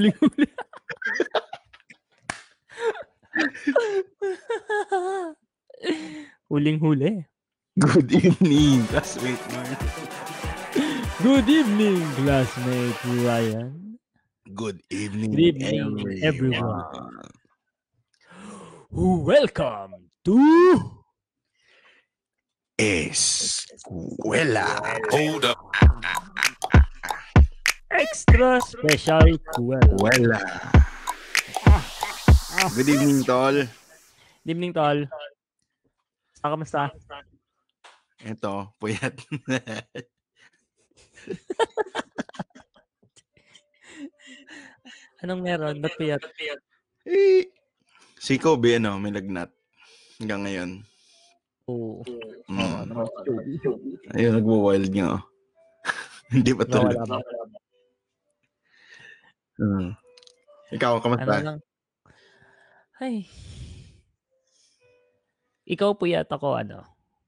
Huling-huli. Huling-huli. Good evening, classmate Mark. Good evening, classmate Ryan. Good evening, Good evening, everyone. everyone. Welcome to Escuela. Hold up. Extra Special Kuwela. Escuela. Good evening, tol. Good evening, Tol. Ah, kamusta? Ito, puyat. Anong meron? Ba't piyat? eh, si Kobe, ano, may lagnat. Hanggang ngayon. Oo. Mm. ano? Ayun, nagwo-wild nga. oh. Hindi pa tulog. Mm. Ikaw, Ano kamusta? lang? Ay. Ikaw puyat ako, ano?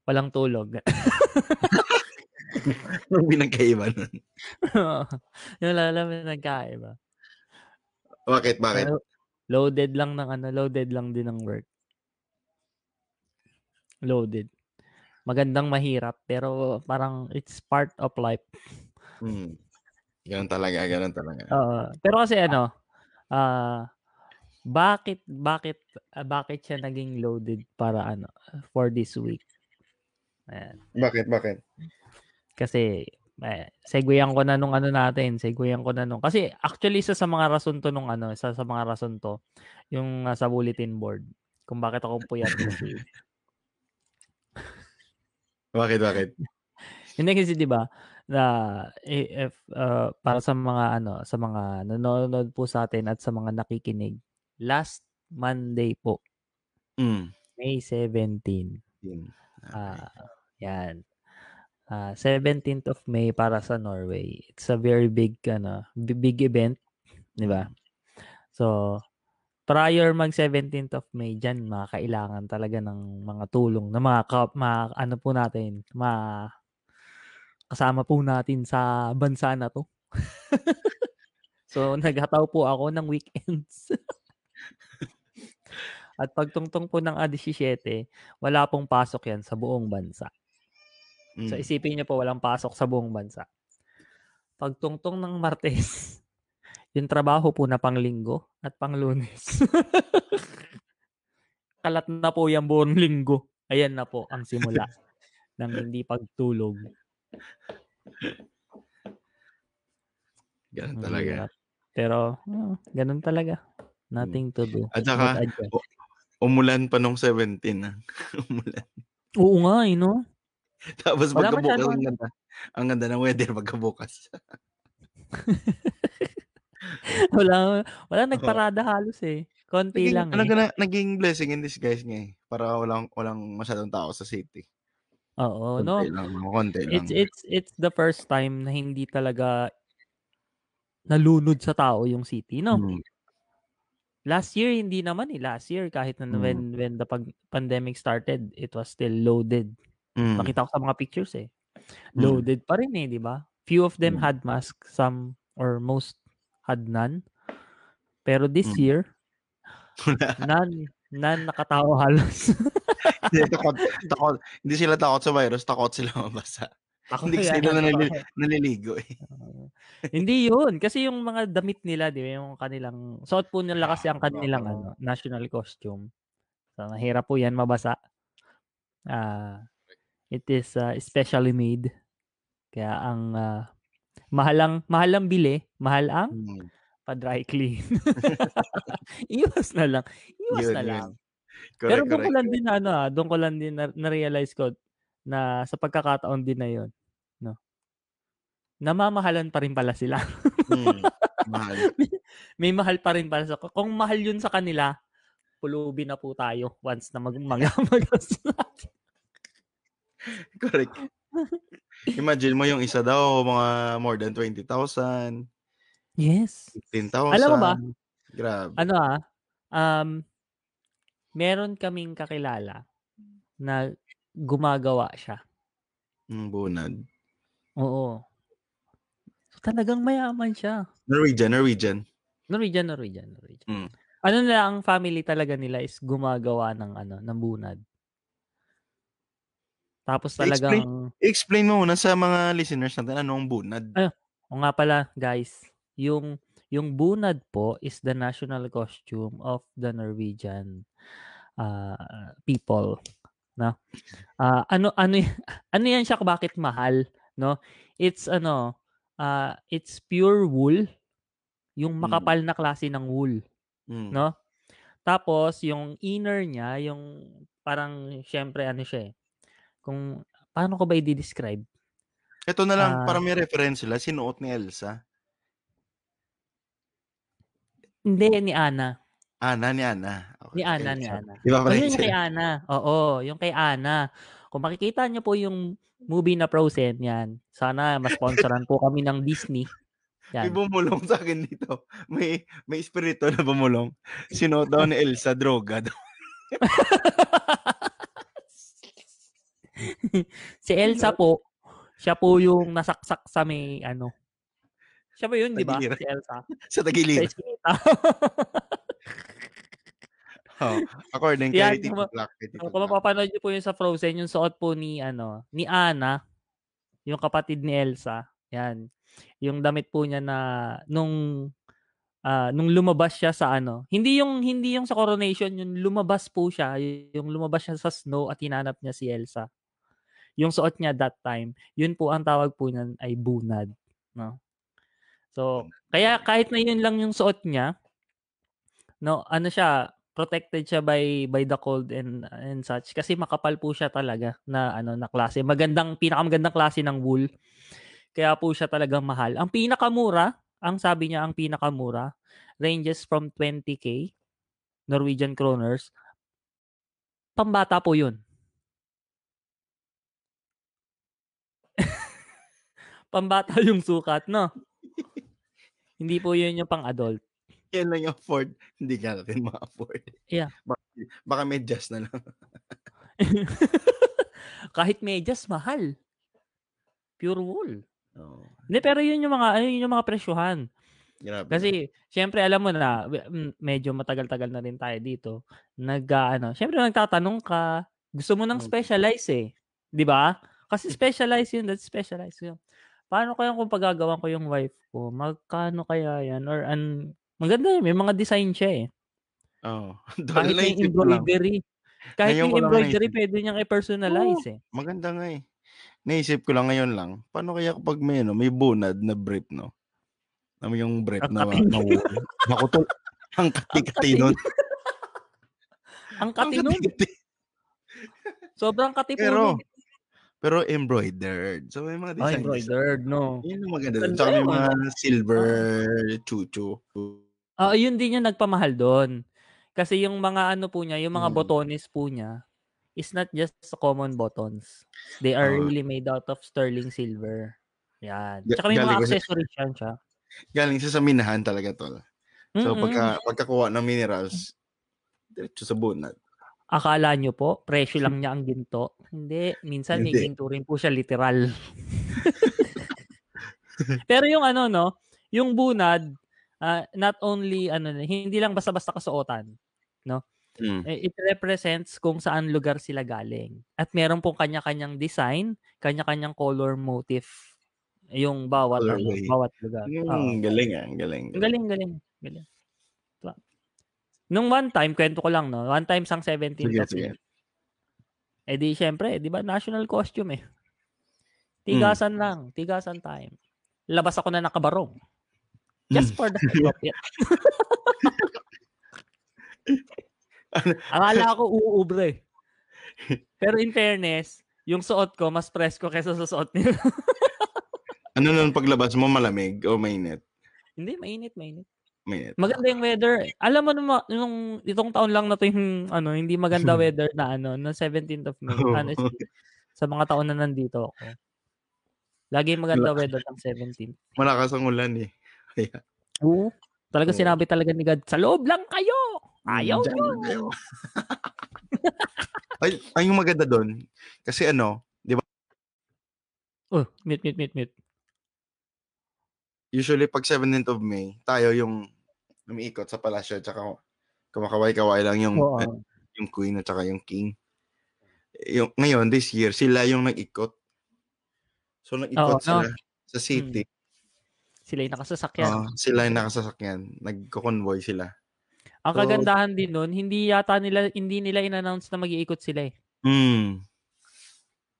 Walang tulog. Anong pinagkaiba nun? yung lalaman nagkaiba. Bakit, bakit? Loaded lang ng ano, loaded lang din ng work. Loaded. Magandang mahirap, pero parang it's part of life. Hmm. Ganun talaga, ganun talaga. Oo. pero kasi ano, ah bakit bakit ah, bakit siya naging loaded para ano for this week? Ayan. Bakit, bakit? Kasi eh, seguyan ko na nung ano natin, seguyan ko na nung kasi actually isa sa mga rason to nung ano, isa sa mga rason to yung uh, sa bulletin board kung bakit ako puyat this week. Bakit, bakit? Hindi kasi 'di ba na eh, if uh, para sa mga ano sa mga nanonood po sa atin at sa mga nakikinig last Monday po. Mm. May 17 Yun. ah yan. Ah, 17th of May para sa Norway. It's a very big ano bi- big event di ba? So prior mag 17th of May diyan makakailangan talaga ng mga tulong na mga, ka- mga ano po natin ma kasama po natin sa bansa na to so naghataw po ako ng weekends at pagtungtong po ng A17 wala pong pasok yan sa buong bansa Mm. So isipin niyo po walang pasok sa buong bansa. Pagtungtong ng Martes, yung trabaho po na panglinggo at panglunes. Kalat na po yung buong linggo. Ayan na po ang simula ng hindi pagtulog. Ganun talaga. hirap. Pero, oh, ganun talaga. Nothing to do. At saka, umulan pa nung 17. ah. umulan. Oo nga, eh, no? Tapos Wala ang ganda. Ang ganda ng weather pagkabukas. wala, wala nagparada halos eh. Konti Naging, lang ano eh. na, naging blessing in disguise nga eh. Para walang, walang masyadong tao sa city. Oo, no? Konti lang. Konti lang. It's it's it's the first time na hindi talaga nalunod sa tao yung city, no? Mm. Last year hindi naman eh. Last year kahit na Mm. when when the pag- pandemic started, it was still loaded. Mm. Nakita ko sa mga pictures eh. Mm. Loaded pa rin eh, di ba? Few of them Mm. had mask, some or most had none. Pero this Mm. year, none none nakatao halos. Hindi, takot, takot, hindi sila takot sa virus, takot sila mabasa. Ako hindi sila nga, nalili- naliligo eh. Oo. hindi yun. Kasi yung mga damit nila, di ba, yung kanilang, suot po nila kasi ang kanilang ano, national costume. So, mahirap po yan mabasa. Ah, it is uh, specially made. Kaya ang uh, mahalang mahalang bili, mahal ang Mm. pa-dry clean. Iwas na lang. Iwas Yun, na yun. lang. Correct, Pero doon ko correct. lang din ano, ah, doon ko lang din na, realize ko na sa pagkakataon din na 'yon, no. Namamahalan pa rin pala sila. Mm. Mahal. May mahal pa rin pala sa kung mahal 'yun sa kanila, pulubi na po tayo once na mag magamagas. Correct. Imagine mo yung isa daw, mga more than 20,000, 15,000. Yes. Alam mo ba? Grabe. Ano ah, um meron kaming kakilala na gumagawa siya. Mm, bunad. Oo. Talagang mayaman siya. Norwegian, Norwegian. Norwegian, Norwegian, Norwegian. Mm. Ano nila, ang family talaga nila is gumagawa ng ano, ng bunad. Tapos talagang, Explain mo muna sa mga listeners natin anong bunad. o nga pala guys, yung yung bunad po is the national costume of the Norwegian uh, people. No? Ah, ano ano ano yan siya bakit mahal, no? It's ano, ah, it's pure wool, yung Mm. makapal na klase ng wool. Mm. no? Tapos yung inner niya, yung parang syempre ano siya eh. Kung paano ko ba i-describe? Ito na lang, Ah. para may reference sila, sinuot ni Elsa. Hindi ni Ana. Ana ni Ana. Okay. Ni Ana, ni Ana. Di ba pala Kasi yun yung kay? Ana. Oo, yung kay Ana. Kung makikita niyo po yung movie na Frozen, yan. Sana ma-sponsoran po kami ng Disney. May Yan. bumulong sa akin dito. May may espiritu na bumulong. Sinuot daw ni Elsa, droga daw. si Elsa po, siya po yung nasaksak sa may ano. Siya ba yun, di ba? Si Elsa. Sa Sa tagiliran. Eskinita. Oh, according kay Tito ma- Black. Kay Tito kung mapapanood niyo po yung sa Frozen, yung suot po ni ano, ni Anna, yung kapatid ni Elsa. Yan. Yung damit po niya na nung ah, nung lumabas siya sa ano, hindi yung hindi yung sa coronation, yung lumabas po siya, yung lumabas siya sa snow at hinanap niya si Elsa. Yung suot niya that time, yun po ang tawag po niyan ay bunad, no? So, kaya kahit na yun lang yung suot niya, no, ano siya, protected siya by by the cold and and such kasi makapal po siya talaga na ano na klase. Magandang pinakamagandang klase ng wool. Kaya po siya talagang mahal. Ang pinakamura, ang sabi niya ang pinakamura ranges from 20k Norwegian kroners. Pambata po 'yun. Pambata yung sukat, no? Hindi po 'yun yung pang-adult. Yan lang yung afford. Hindi ka natin ma-afford. Yeah. Baka, baka medyas na lang. Kahit medyas mahal. Pure wool. Oh, Hindi, pero yun yung mga, ayun yung mga presyuhan. grabe. Kasi, syempre, alam mo na, mm, medyo matagal-tagal na rin tayo dito. Nag, ah, ano, syempre, nagtatanong ka, gusto mo ng Mm. specialize eh. Di ba? Kasi specialize yun, that's specialize yun. Paano kaya kung pagagawan ko yung wife ko? Magkano kaya yan? Or an, maganda yun, may mga design siya eh. Oh, Kahit na yung embroidery. Kahit Ngayon yung lang embroidery, pwede niyang i-personalize eh. Maganda nga eh. Naisip ko lang ngayon lang, paano kaya kapag may, ano, may bunad na brief, no? Ano yung brief Ang na, na tol. Ang kati-kati nun. Ang Ang kati nun. Sobrang kati Pero, nun. pero embroidered. So, may mga Oh, design. embroidered, no? Yun yung maganda. Ganda Tsaka may mga silver chuchu. Ah, yun din yung nagpamahal doon. Kasi yung mga ano po niya, yung mga Mm. botones po niya is not just common buttons. They are Oo. really made out of sterling silver. Yan. Ga- Tsaka may galing mga accessories yan siya. Galing sa saminahan talaga, tol. So, Mm-mm. pagka, pagkakuha ng minerals, diretso sa bunad. Akala nyo po, presyo lang niya ang ginto. Hindi. Minsan may Hindi. ginto rin po siya literal. Pero yung ano, no? Yung bunad, ah, not only, ano, hindi lang basta-basta kasuotan. Mm. Eh, it represents kung saan lugar sila galing. At meron pong kanya-kanyang design, kanya-kanyang color motif yung bawat ano, Colorway. bawat lugar. Yung Oo. galing ah, ang galing. Galing, galing, galing. Diba? Nung one time, kwento ko lang, no? One time sang 17th Sige, sige. Eh di, syempre, di ba, national costume eh. Hmm. Tigasan lang, tigasan time. Labas ako na nakabarong. Just for the heck of it. Akala ko uuubre. Pero in fairness, yung suot ko, mas presko kesa sa suot nila. Ano nun paglabas mo malamig o mainit? Hindi, mainit, mainit. Mainit. Maganda yung weather. Alam mo nung, nung itong taon lang na to yung ano, hindi maganda weather na ano, na 17th of May. Oo. Honestly, sa mga taon na nandito ako. Lagi maganda weather ng 17th. Malakas ang ulan eh. Kaya, Oo. Talaga Oo. sinabi talaga ni God, sa loob lang kayo! Ayaw nyo! ay, ay, yung maganda doon, kasi ano, Oh, mute, mute, mute, mute. usually pag 17th of May, tayo yung umiikot sa palasyo tsaka kumakaway-kaway lang yung Oo. eh, yung queen at saka yung king. Yung ngayon this year sila yung nag-ikot. So nag-ikot no? sila sa city. Sila yung nakasasakyan. Ah, sila yung nakasasakyan. Nagko-convoy sila. Ang so- kagandahan din nun, hindi yata nila, hindi nila in-announce na mag-iikot sila eh. Hmm.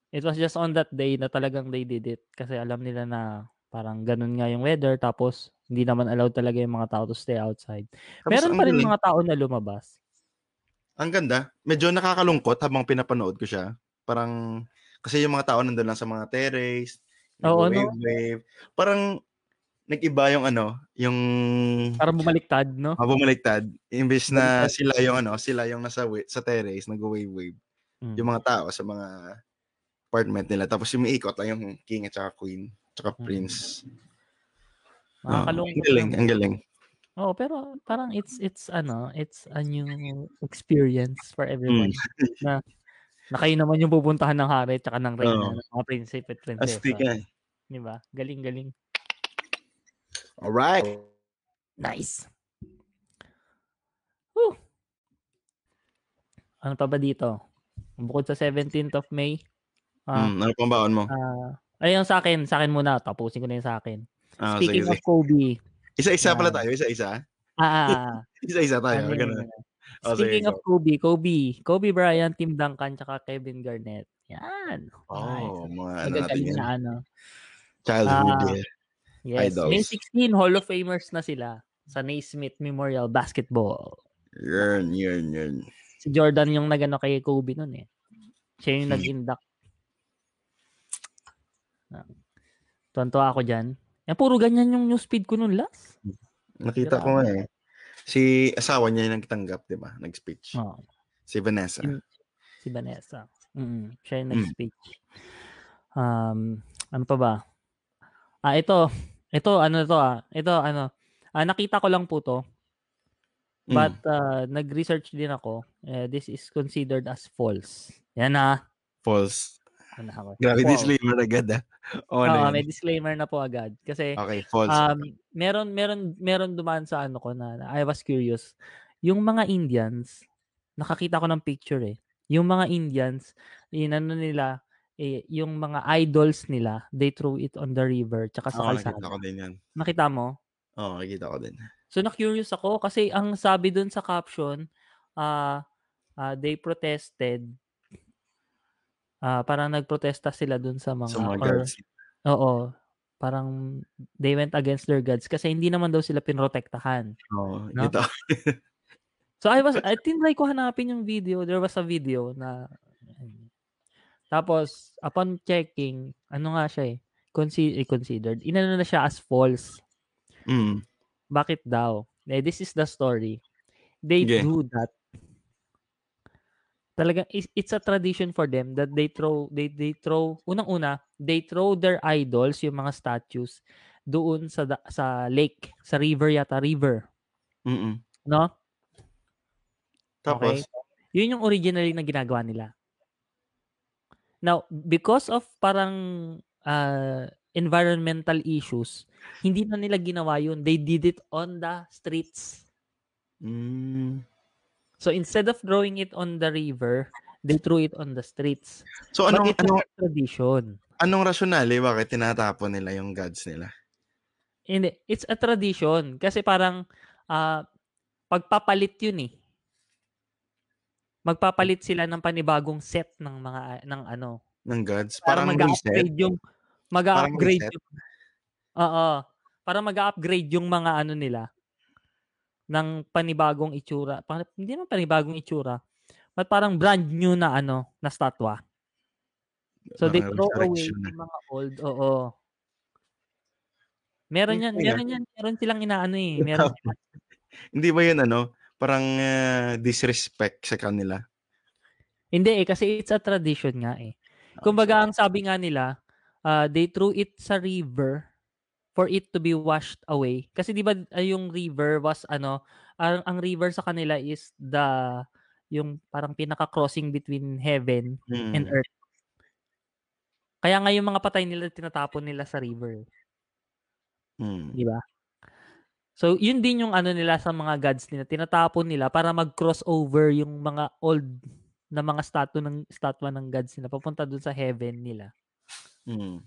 It was just on that day na talagang they did it. Kasi alam nila na parang ganun nga yung weather. Tapos, hindi naman allowed talaga yung mga tao to stay outside. Tapos Meron pa rin galing. mga tao na lumabas. Ang ganda. Medyo nakakalungkot habang pinapanood ko siya. Parang, kasi yung mga tao nandun lang sa mga terrace, Oo, no? wave wave. Parang, nag-iba yung ano, yung Parang bumaliktad, no? ah, bumaliktad. Imbes na sila yung ano, sila yung nasa sa terrace, nag-wave wave. Mm. Yung mga tao sa mga apartment nila. Tapos yung umiikot lang yung king at saka queen, at saka Mm. prince. Ah, Nakakalungkot ang galing, ang galing. Oo, pero parang it's it's ano, it's a new experience for everyone. Mm. na na kayo naman yung pupuntahan ng hari at ng reyna, Oo. ng mga prinsipe at Astig prinsesa. eh. Di ba? Galing-galing. Alright. Nice. Whew. Ano pa ba dito? Bukod sa 17th of May, ah, Mm, ano pang baon mo? ah, ayun sa akin, sa akin muna, tapusin ko na yung sa akin. Ah, sige, Speaking of sige. Kobe, Isa-isa pala Ah. tayo, isa-isa. ah, ah, Isa-isa tayo, ano yun, ganun. ano. Oh, Speaking of Kobe, Kobe, Kobe Bryant, Tim Duncan, tsaka Kevin Garnett. Yan. Oh, mga ano natin yan. na ano. Childhood Ah, eh. Yes. Idols. May 16 Hall of Famers na sila sa Naismith Memorial Basketball. Yun, yun, yun. Si Jordan yung nagano kay Kobe nun eh. Siya yung Hmm. nag-induct. Tuwan-tuwa ako dyan. Yan, puro ganyan yung newsfeed ko nun last. Nakita ko nga eh. Si asawa niya yung nagtanggap, di ba? Nag-speech. Oh, Si Vanessa. Yun. si Vanessa. Mm, siya yung Mm. nag-speech. Um, ano pa ba? Ah, ito. Ito, ano to ah. Ito, ano. Ah, nakita ko lang po to. Mm. But uh, nag-research din ako. Eh, this is considered as false. Yan na. false. Na ako. Grabe, False. disclaimer agad ah. Na yun. may disclaimer na po agad. Kasi Okay, false. um, meron, meron, meron dumaan sa ano ko na, na I was curious. Yung mga Indians, nakakita ko ng picture eh. Yung mga Indians, yun ano nila, eh, yung mga idols nila, they throw it on the river tsaka sa Oo, kalsada. nakita ko din yan. Nakita mo? Oo, nakita ko din. So na-curious ako kasi ang sabi dun sa caption, ah ah, they protested ah parang nagprotesta sila dun sa mga, Sa mga or, oo, parang they went against their gods kasi hindi naman daw sila pinrotektahan. Oo, No? kita ko. So I was I tinry ko hanapin yung video. There was a video na tapos upon checking, ano nga siya eh, consi- eh, considered. Inano na siya as false. Mm. Bakit daw? Eh, this is the story. They Sige. do that. Talaga it's, a tradition for them that they throw they they throw unang-una, they throw their idols, yung mga statues doon sa sa lake, sa river yata, river, Mm-mm. no? Tapos, Yun yung originally na ginagawa nila. Now, because of parang uh, environmental issues, hindi na nila ginawa yun. They did it on the streets. mm, So instead of throwing it on the river, they threw it on the streets. so But anong, a tradition. anong rationale bakit tinatapon nila yung gods nila? Hindi, it's a tradition. Kasi parang ah, pagpapalit yun eh. Magpapalit sila ng panibagong set ng mga ng ano. Ng gods? Parang reset? mag-upgrade yung mag-upgrade yung Oo. Para mag-upgrade yung mga ano nila ng panibagong itsura. Pa- hindi naman panibagong itsura. But parang brand new na ano, na statwa. So they throw away yung mga old. Oo. Meron yan, meron yan, meron silang inaano eh. Meron Hindi ba yun ano? Parang ah, disrespect sa kanila? hindi eh, kasi it's a tradition nga eh. Kumbaga, ang sabi nga nila, uh, they threw it sa river for it to be washed away. Kasi di ba uh, yung river was ano, ang, ang river sa kanila is the yung parang pinaka-crossing between heaven Mm. and earth. Kaya nga yung mga patay nila tinatapon nila sa river. Mm. Di ba? So, yun din yung ano nila sa mga gods nila. Tinatapon nila para mag-crossover yung mga old na mga statue ng statwa ng gods nila papunta dun sa heaven nila. Mm.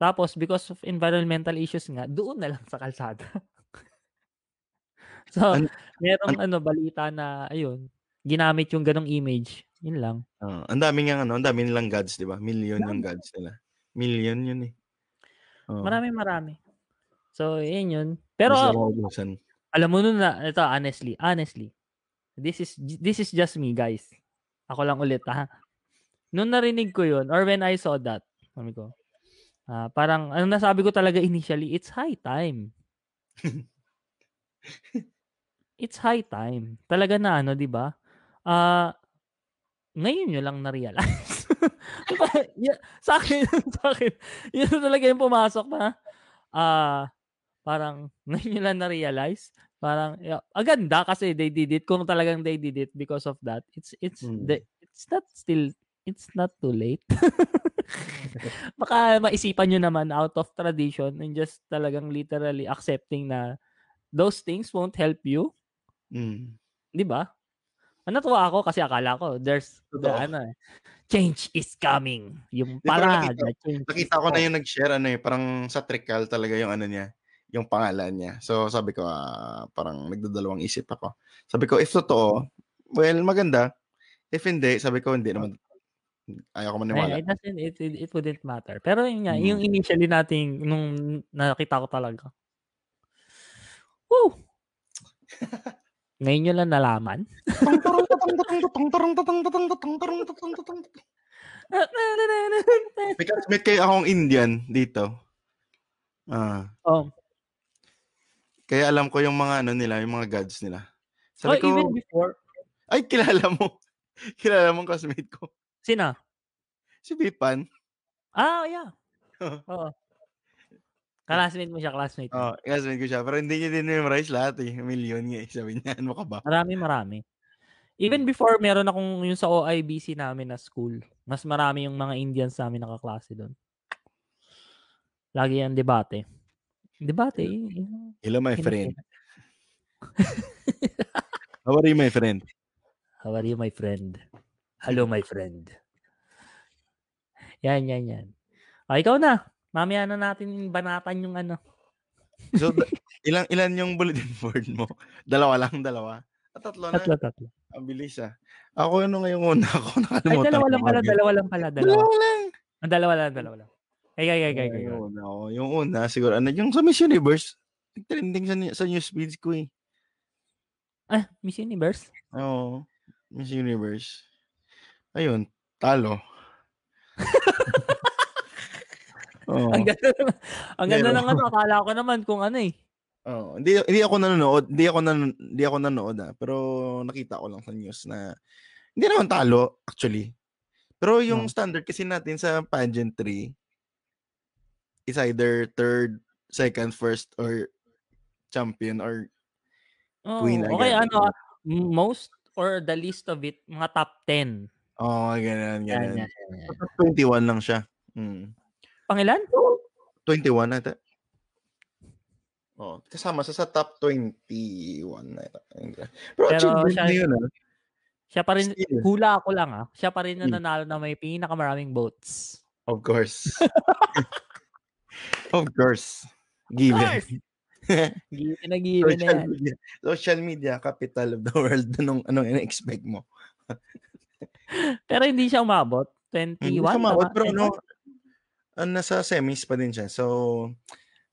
Tapos, because of environmental issues nga, doon na lang sa kalsada. so, An- merong ano, balita na, ayun, ginamit yung ganong image. Yun lang. Ah, ang dami nga ano, ang dami nilang gods, 'di ba? Million yung Dami. gods nila. Million yun eh. Oh. Marami, marami. So, yun yun. Pero alam mo nun na, ito, honestly, honestly, this is, this is just me, guys. Ako lang ulit, ha? Nung narinig ko yun, or when I saw that, sabi ko, ah, parang, ano nasabi ko talaga initially, it's high time. it's high time. Talaga na, ano, di ba? Ah, ngayon nyo lang na-realize. Sa akin, sa akin, yun talaga yung pumasok na, ah, parang, ngayon nyo lang na-realize. Parang, yeah, aganda kasi they did it. Kung talagang they did it because of that, it's, it's, Mm. the, it's not still, it's not too late. Baka maisipan nyo naman out of tradition and just talagang literally accepting na those things won't help you. Mm. Di ba? Ah, Natuwa ako kasi akala ko there's the ano eh, change is coming. Yung para nakita- Nakita ko na yung nag-share ano eh, parang sa Trical talaga yung ano niya, yung pangalan niya. So sabi ko, ah, parang nagdadalawang isip ako. Sabi ko, if totoo, well, maganda. If hindi, sabi ko, hindi naman. Ayaw ko Eh, maniwala. it doesn't it, it, it wouldn't matter. Pero yun nga, Mm. yung initially nating nung nakita ko talaga. Woo! Ngayon nyo lang nalaman. Because may kayo akong Indian dito. Ah, oh, kaya alam ko yung mga ano nila, yung mga gods nila. oh, Sabi ko, even before. ay kilala mo. kilala mo ang classmate ko. Sina? Si Bipan. Ah, yeah. Oo. Classmate mo siya, classmate mo. Oh, classmate ko siya. Pero hindi niya din memorize lahat eh. Million nga eh. Sabi niya, ano ka ba? Marami, marami. Even before, meron akong yung sa OIBC namin na school. Mas marami yung mga Indians namin nakaklase doon. Lagi yung debate. Debate. yung- Hello, my friend. How are you, my friend? How are you, my friend? Hello, my friend. Yan, yan, yan. O, ikaw na. Mamaya na natin banatan yung ano. So, ilang ilan yung bulletin board mo? Dalawa lang, dalawa. At tatlo na. Tatlo, tatlo. Ang bilis ah. Ako ano ngayong una ako Ay, nakalimutan. dalawa ko lang pala, dalawa lang pala, dalawa. Dalawa lang. Ah, dalawa lang, dalawa lang. Ay, ay, ay, ay, ay. Yung una, oh. yung una, siguro, ano, yung sa Miss Universe, trending sa, sa news feeds ko eh. Ah, Miss Universe? Oo. Miss Universe. Ayun, talo. Oo. Ang ganda, ng- ang ganda Pero- ng ano, akala ko naman kung ano eh. Oo. Hindi, hindi ako nanonood, hindi ako nan, hindi ako nanonood ah, pero nakita ko lang sa news na hindi naman talo actually. Pero yung Oh. standard kasi natin sa pageantry is either third, second, first or champion or Oh, Queen okay, agad. ano, most or the least of it, mga top 10. oh, ganyan, Yan, ganyan. yan, yan, yan. So, top 21 lang siya. Mm. Pangilan? 21 ata. Oh, kasama sa, sa top 21 na ito. Pero, Pero siya- na yun ah. Siya pa rin, Still. hula ako lang ah, siya pa rin na Hmm. nanalo na may pinakamaraming votes. Of course. of course. Given. course. Given na given na social yan. media. Social media, capital of the world. Anong, anong ina-expect mo? Pero hindi siya umabot. 21? Hindi siya umabot, pero ano, ah, nasa semis pa din siya. So,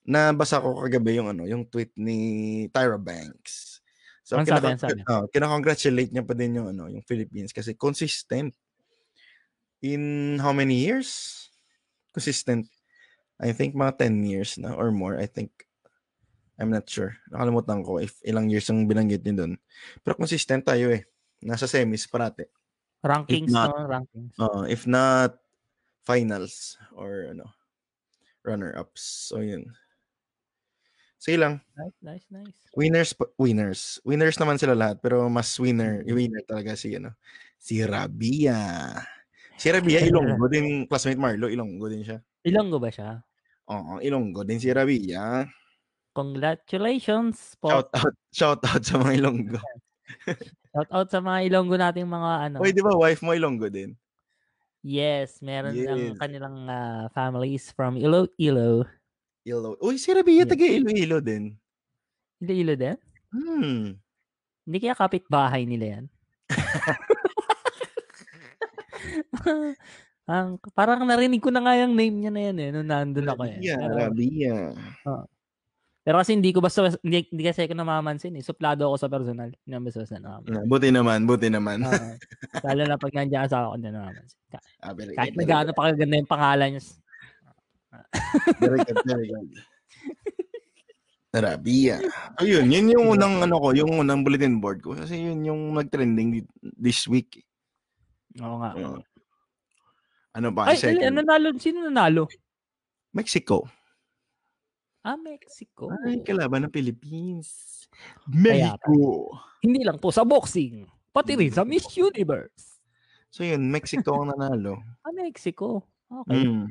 nabasa ko kagabi yung ano, yung tweet ni Tyra Banks. So, Ano sabi, kinaka- sabi? oh, kinakongratulate niya pa din yung ano, yung Philippines kasi consistent. In how many years? Consistent. I think mga 10 years na or more. I think I'm not sure. Nakalimutan ko if ilang years ang binanggit niya doon. Pero consistent tayo eh. Nasa semis parate. Rankings, If not- no? Rankings. Uh, if not finals or ano runner-ups. So yun. Sige lang. Nice, nice, nice. Winners winners. Winners naman sila lahat pero mas winner, winner talaga si ano si Rabia. Si Rabia Ilonggo din classmate Marlo, Ilonggo din siya. Ilonggo ba siya? Oo, Ilonggo din si Rabia. Congratulations po. Shout out, shout out sa mga Ilonggo. Shout out sa mga Ilonggo nating mga ano. Oy, di ba wife mo Ilonggo din? Yes, meron ang Yes. kanilang ah, families from Iloilo. Ilo. Uy, si Rabia Yes. taga Iloilo din. Iloilo din? Hmm. Hindi kaya kapitbahay nila yan? ang parang narinig ko na nga yung name niya na yan eh nung nandun ako eh. Rabia, Pero, Rabia. pero kasi hindi ko basta hindi, hindi kasi ako namamansin eh. Suplado ako sa personal. Hindi naman basta namamansin. Ah, Buti naman, buti naman. Oo. lalo na pag nandiyan sa ako, hindi namamansin. Ka- Ah, very Kahit good, na very gaano pa kaganda yung pangalan niya. Very good, very good. Rabia. Ayun, yun yung unang ano ko, yung unang bulletin board ko. Kasi yun yung nag-trending di- this week. Oo nga. Uh, ano ba? Ay, second? ay, ano nanalo? Sino nanalo? Mexico. Ah, Mexico. Ay, kalaban ng Philippines. Kaya Mexico. Hindi lang po sa boxing, pati rin sa Miss Universe. So yun, Mexico ang nanalo. Ah, Mexico. Okay. Mm.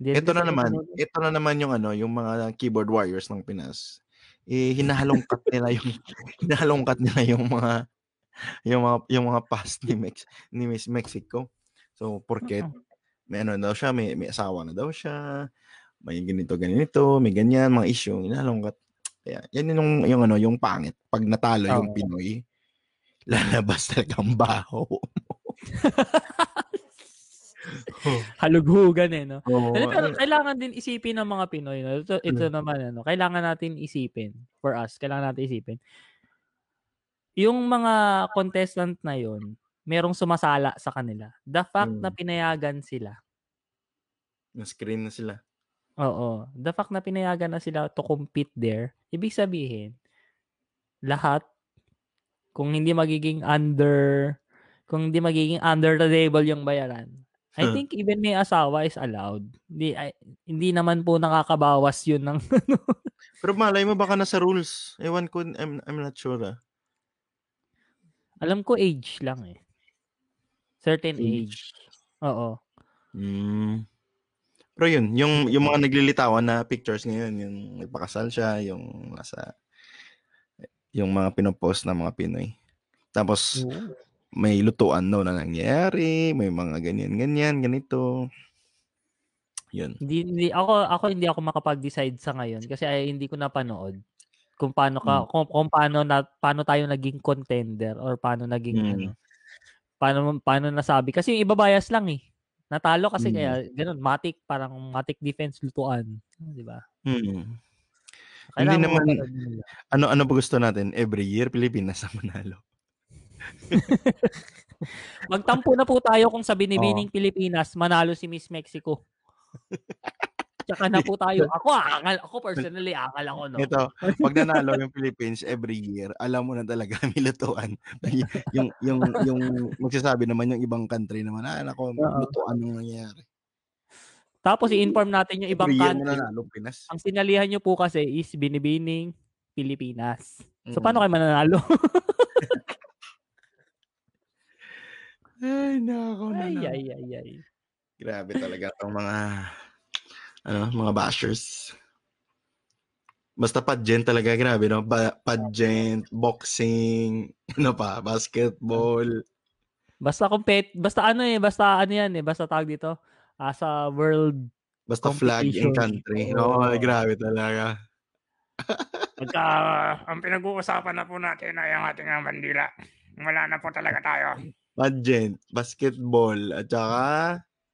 Ito na naman, ito na naman yung ano, yung mga keyboard warriors ng Pinas. Eh hinahalongkat nila yung hinahalongkat nila yung mga yung mga yung mga past ni Mex ni Miss Mexico. So porket may ano daw siya, may, may asawa na daw siya, may ganito ganito, may ganyan mga issue, hinahalongkat. Kaya yan yung yung ano, yung pangit. Pag natalo yung Oo. Pinoy, lalabas talaga ang baho. Halughugan eh, no? Oo, Pero, pero ano, kailangan din isipin ng mga Pinoy. No? Ito, ito naman, ano, kailangan natin isipin. For us, kailangan natin isipin. Yung mga contestant na yon merong sumasala sa kanila. The fact Mm. na pinayagan sila. na screen na sila. Oo. The fact na pinayagan na sila to compete there, ibig sabihin, lahat, kung hindi magiging under, kung hindi magiging under the table yung bayaran, I think even may asawa is allowed. Hindi, ay- hindi naman po nakakabawas yun ng Pero malay mo baka nasa rules. Ewan ko, I'm, I'm not sure ah. Alam ko age lang eh. Certain age. Oo. Mm. Pero yun, yung, yung mga naglilitawan na pictures ngayon, yung nagpakasal siya, yung nasa, yung mga pinopost ng mga Pinoy. Tapos, may lutuan daw na nangyayari, may mga ganyan-ganyan, ganito. Yun. Hindi, hindi ako ako hindi ako makapag-decide sa ngayon kasi ay hindi ko napanood kung paano ka kung, kung paano na paano tayo naging contender or paano naging Mm. ano paano paano nasabi kasi yung iba bias lang eh. Natalo kasi Mm. kaya ganun matic parang matic defense lutuan, di ba? Mm. Mo naman- mapanood nila. Ano ano ba gusto natin? Every year, Pilipinas ang manalo. Magtampo na po tayo kung sa binibining Pilipinas manalo si Miss Mexico. Tsaka na po tayo. Ako, akal, ako personally, akal ako, no? Ito, pag nanalo yung Philippines every year, alam mo na talaga may lutuan. Y- yung, yung, yung magsasabi naman yung ibang country naman, ah, nako, Oo. lutuan ang nangyayari. Tapos i-inform natin yung ibang Every country. nanalo, Pinas. Ang sinalihan nyo po kasi is binibining Pilipinas. So, Mm. paano kayo mananalo? Ay, nako, ay, ay, ay, ay. Grabe talaga tong mga, ano, mga bashers. Basta pageant talaga, grabe, no? Ba- pageant, boxing, ano pa, basketball. Basta compet, basta ano eh, basta ano yan eh, basta tawag dito, ah, sa world, Basta flag and Competition. country. Oo. No, grabe talaga. Pagka ang pinag-uusapan na po natin ay ang ating ang bandila. Wala na po talaga tayo. Pageant, basketball, at saka,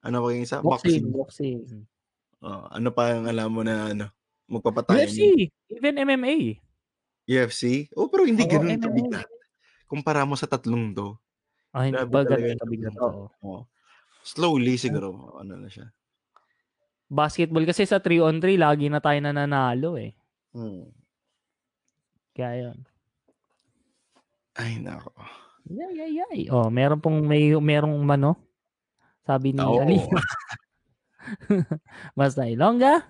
ano ko yung isa? boxing, Boxing. boxing. Oh, ano pa yung alam mo na, ano, magpapatayan? UFC, even MMA. UFC? Oh, pero hindi Oo, ganun MMA. kabigat. Kumpara mo sa tatlong to. Ah, hindi ba ganun kabigat? Oo. Oh. Slowly siguro, ano na siya. Basketball kasi sa 3 on 3, lagi na tayo nananalo eh. Hmm. Kaya yun. Ay, nako. Yay, yay, yay. Oh, meron pong may merong mano. Sabi ni Oo. Ali. Basta Ilongga.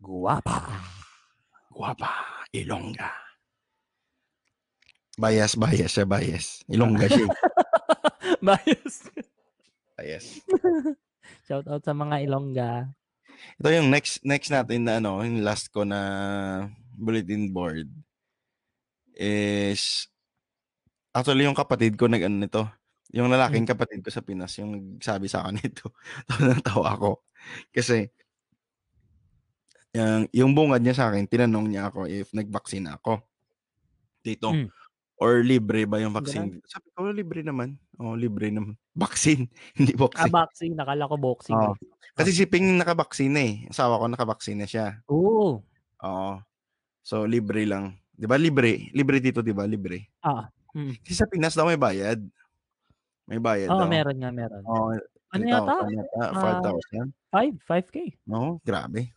Guwapa. Guwapa, Ilongga. Bias, bias siya, bias. Ilongga siya. eh. Bias. bias. Shout out sa mga Ilongga. Ito yung next next natin na ano, yung last ko na bulletin board is actually yung kapatid ko nag ano nito. Yung lalaking kapatid ko sa Pinas, yung nagsabi sa akin nito. Tawa na tawa ako. Kasi yung, yung bungad niya sa akin, tinanong niya ako if nag-vaccine ako. Dito. Mm. Or libre ba yung vaccine? Ganun. Sabi ko, libre naman. Oo, libre naman. Vaccine, hindi Ah, vaccine. boxing. Nakala ko boxing. Oo. Kasi si Ping nakabaksin eh. Asawa ko nakabaksin na siya. Oo. Oo. So, libre lang. Di ba? Libre. Libre dito, di ba? Libre. Ah. Mm. Kasi sa Pinas daw may bayad. May bayad Oo, daw. meron nga, meron. Oo. Ano yata? 3,000 yata, Ah, 5,000. 5, 5K. Oo, grabe.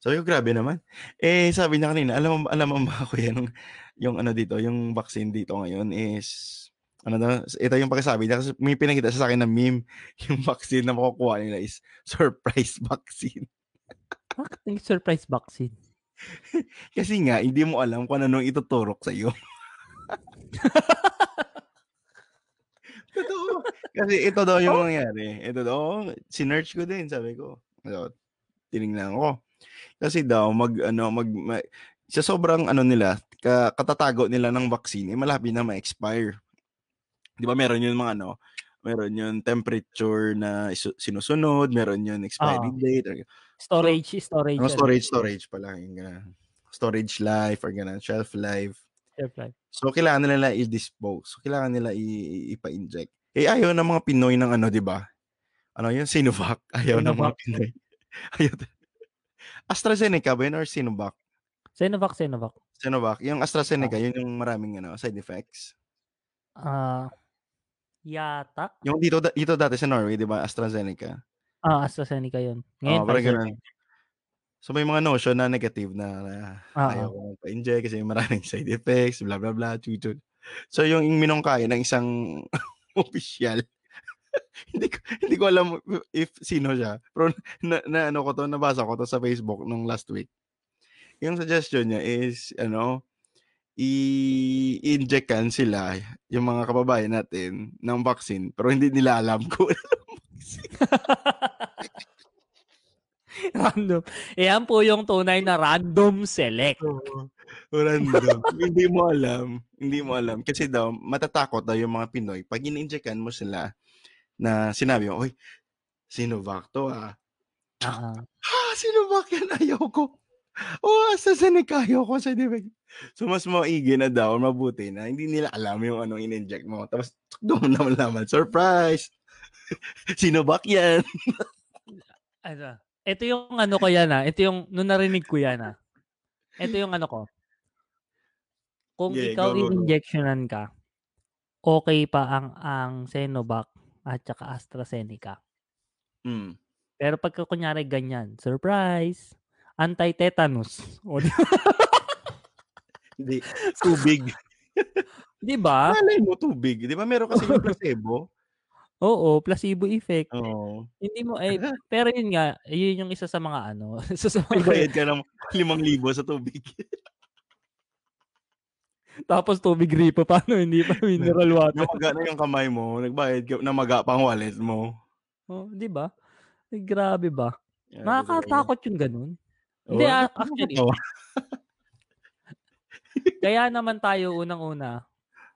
Sabi ko, grabe naman. Eh, sabi niya kanina, alam mo, alam mo ba ako yan, yung ano dito, yung vaccine dito ngayon is, ano daw, ito yung pagkasabi niya, kasi may pinakita siya sa akin na meme, yung vaccine na makukuha nila is surprise vaccine. Bakit yung surprise vaccine? Kasi nga, hindi mo alam kung ano ituturok sa'yo. Totoo. Kasi ito daw yung nangyari. Ito daw, sinearch ko din, sabi ko. So, tinignan ko. Kasi daw, mag, ano, mag, ma- sa sobrang, ano nila, ka, katatago nila ng vaccine, eh, malapit na ma-expire. Di ba, meron yun mga, ano, meron yun temperature na isu- sinusunod, meron yun expiry Oo. date, or, Storage, storage. ano, storage, storage pala, yung ganun. Storage life, or ganun, shelf life. Surprise. So, kailangan nila i-dispose. So, kailangan nila i- ipa-inject. Eh, ayaw ng mga Pinoy ng ano, di ba? Ano yun? Sinovac. Ayaw ng mga Sinovac. Pinoy. ayaw. AstraZeneca ba yun or Sinovac? Sinovac, Sinovac. Sinovac. Yung AstraZeneca, Ah. yun yung maraming ano, side effects. Ah, yata. Yung dito, dito dati sa Norway, di ba? AstraZeneca. Ah, AstraZeneca yun. Ngayon, Oh, parang ganun. So, may mga notion na negative na, Ah, ayaw ko pa-inject kasi maraming side effects, blah, blah, blah, chuchud. So, yung minungkaya ng isang official, hindi ko hindi ko alam if sino siya. Pero na, na ano ko to, nabasa ko to sa Facebook nung last week. Yung suggestion niya is ano, i-injectan sila yung mga kababayan natin ng vaccine pero hindi nila alam kung random. Yan po yung tunay na random select. random. hindi mo alam. Hindi mo alam. Kasi daw, matatakot daw yung mga Pinoy. Pag in-injectan mo sila na sinabi mo, Uy, Sinovac to ah. Ah, Ha, Sinovac yan, ayaw ko. Oh, AstraZeneca, ayaw ko sa effect. So, mas maigi na daw, mabuti na, hindi nila alam yung anong in-inject mo. Tapos, doon naman naman, surprise! Sinovac yan. ano, ito yung ano ko yan ah. Ito yung, nung narinig ko yan ah. Ito yung ano ko. Kung Yeah, ikaw go, go, go. in-injectionan ka, okay pa ang ang Sinovac at saka AstraZeneca. Mm. Pero pagka kunyari ganyan, surprise, anti-tetanus. O, di, Hindi, tubig. di ba? Malay mo, tubig. Di ba meron kasi yung placebo? Oo, placebo effect. Oo. Hindi mo eh pero yun nga, yun yung isa sa mga ano, isa sa mga bayad ka ng limang libo sa tubig. tapos tubig ripa paano hindi pa mineral water. Namaga na yung kamay mo, nagbayad ka, namaga pa ang wallet mo. Oh, di ba? Eh, grabe ba? Yan, Nakakatakot yung ganun. Oo, Hindi, ah, actually. Oo. Kaya naman tayo unang-una,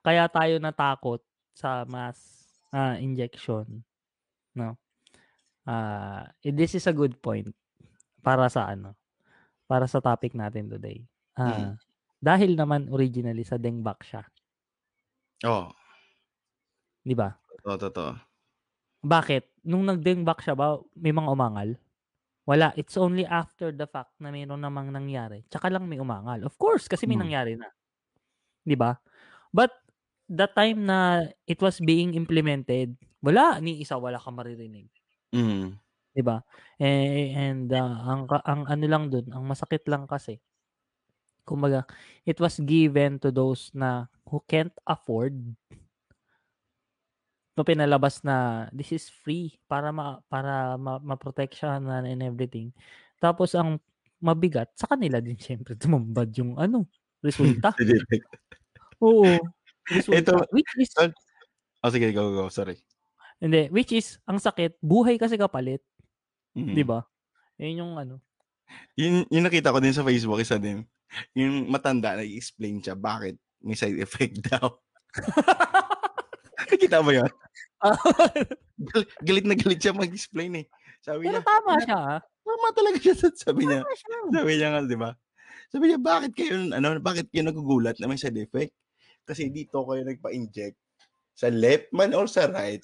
kaya tayo natakot sa mass ah, injection. No? Ah, eh, this is a good point para sa ano? Para sa topic natin today. Ah, Mm. dahil naman originally sa dengbak siya, Oo. 'di ba? Totoo, totoo. Bakit? Nung nag-dengbak siya ba, may mga umangal? Wala. It's only after the fact na mayroon namang nangyari. Tsaka lang may umangal. Of course, kasi may Hmm. nangyari na. 'Di ba? But the time na it was being implemented, wala ni isa wala ka maririnig, Mm. 'di ba? Eh, and ah, ang ang ano lang dun, ang masakit lang kasi kumbaga, it was given to those na who can't afford no pinalabas na this is free para ma para ma, ma-protection and everything. Tapos ang mabigat sa kanila din syempre tumambad yung ano resulta. Oo. Resulta. Ito- which is Oh, sige, go, go. Sorry. hindi, which is ang sakit, buhay kasi kapalit, Mm. 'di ba? Yun yung ano. Yun, yun nakita ko din sa Facebook, isa din. Yung matanda, nag-explain siya bakit may side effect daw. Nakita mo yun? Gal- galit na galit siya mag-explain eh. Sabi Pero niya, tama siya, tama talaga siya. Sabi niya, Tama siya. sabi niya nga, di ba? Sabi niya, bakit kayo, ano, bakit kayo nagugulat na may side effect? Kasi dito kayo nagpa-inject sa left man or sa right.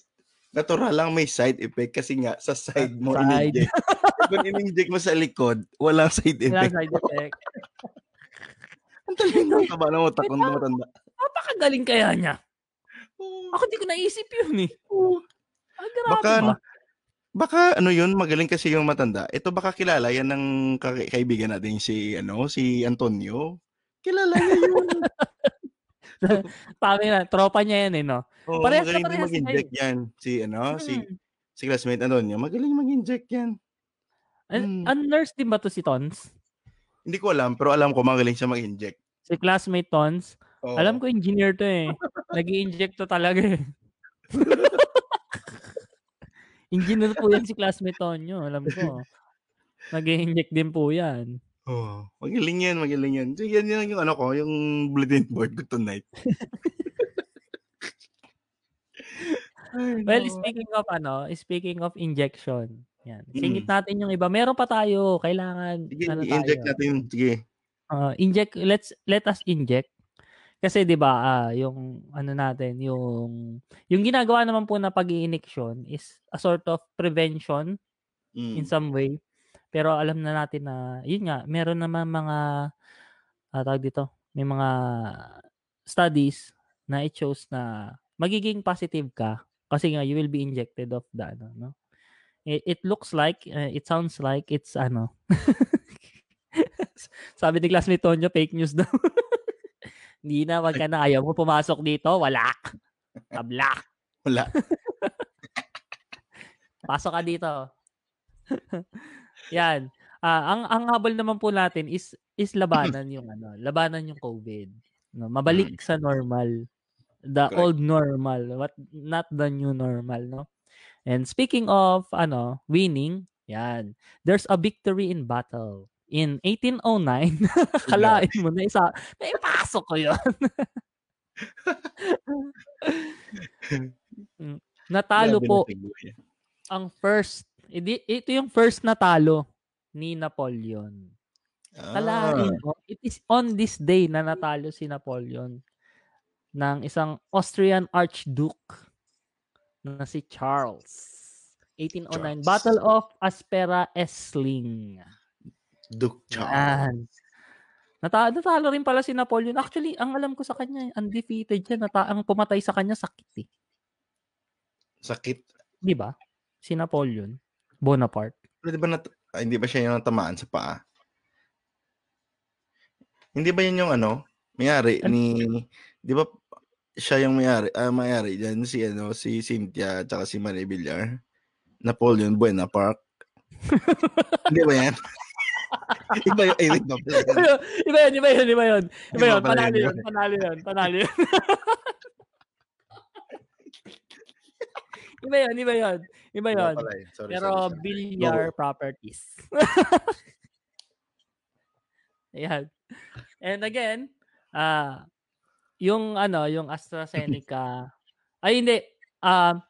Natural lang may side effect kasi nga sa side mo Side. in-inject. Kung in-inject mo sa likod, walang side effect. side effect. Ang talino ka ba ng utak kung matanda? Napakagaling kaya niya. Oo. Ako di ko naisip yun eh. Oo. Ah, grabe Baka, ba? baka ano yun, magaling kasi yung matanda. Ito baka kilala yan ng ka- kaibigan natin si, ano, si Antonio. Kilala niya yun. Pami na, tropa niya yan eh, no? Oo, Parehas na parehas mag-inject yan. Si, ano, si, Hmm. si classmate Antonio, magaling mag-inject yan. An- Hmm. Ang nurse din ba to si Tons? Hindi ko alam, pero alam ko magaling siya mag-inject. Si classmate Tons? Oo. Alam ko engineer to eh. nag inject to talaga eh. engineer po yan si classmate Tonyo. Alam ko. nag inject din po yan. Oo. magaling yan, magaling yan. So, yan, yan yung ano ko, yung bulletin board ko tonight. Well, speaking of ano, speaking of injection. Yan. Mm. Singit natin yung iba. Meron pa tayo. Kailangan Sige, ano i-inject tayo. natin. Sige. Ah, inject let's let us inject kasi 'di ba ah, yung ano natin yung yung ginagawa naman po na pag-iinjection is a sort of prevention in Mm. some way pero alam na natin na yun nga meron naman mga ah, tawag dito may mga studies na it shows na magiging positive ka kasi nga you will be injected of the ano no? It, it looks like uh, it sounds like it's ano sabi ni classmate Tonyo fake news daw. Hindi na wag ka na ayaw mo pumasok dito wala tabla. Wala. pasok ka dito yan. Ah, ang ang habol naman po natin is is labanan yung ano labanan yung covid no? Mabalik sa normal the Correct. old normal what not the new normal no? And speaking of ano winning yan. There's a victory in battle. In 1809 kalain mo na isa na ipasok ko yun. Mm. natalo po ang first ito yung first natalo ni Napoleon Ah, it is on this day na natalo si Napoleon ng isang Austrian Archduke na si Charles. 1809. Charles. Battle of Aspera Essling. Duke Charles. Yan. Nata natalo rin pala si Napoleon. Actually, ang alam ko sa kanya, undefeated siya. Nata ang pumatay sa kanya, sakit eh. Sakit. Di ba? Si Napoleon. Bonaparte. Pero di ba nat- ah, hindi ba siya yung natamaan sa paa? Hindi ba yun yung ano? Mayari ni di ba siya yung mayari, ah, mayari diyan si ano si Cynthia at si Marie Villar. Napoleon Bonaparte. hindi ba yan? iba no, pala yan. iba yun, iba yun, iba yun. Iba Iba yun, panalo yun, yun, panalo yun, panalo yun. iba yun, iba yun. Iba yun. Sorry, Pero sorry, sorry. Villar Properties. Ayan. And again, ah yung ano, yung AstraZeneca. ay hindi. Um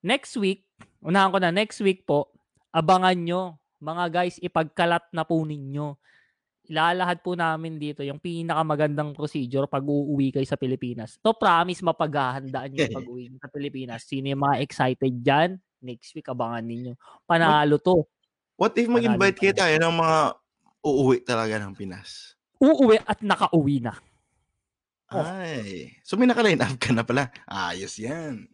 next week, unahan ko na next week po, abangan nyo mga guys, ipagkalat na po ninyo. Ilalahad po namin dito yung pinakamagandang procedure pag uuwi kayo sa Pilipinas. To promise mapaghahandaan nyo yung pag-uwi nyo sa Pilipinas. Sino yung mga excited dyan? Next week, abangan ninyo. Panalo to. What if mag-invite kayo tayo ng mga uuwi talaga ng Pinas? Uuwi at nakauwi na. Oh. Ay. So may naka-line up ka na pala. Ayos yan.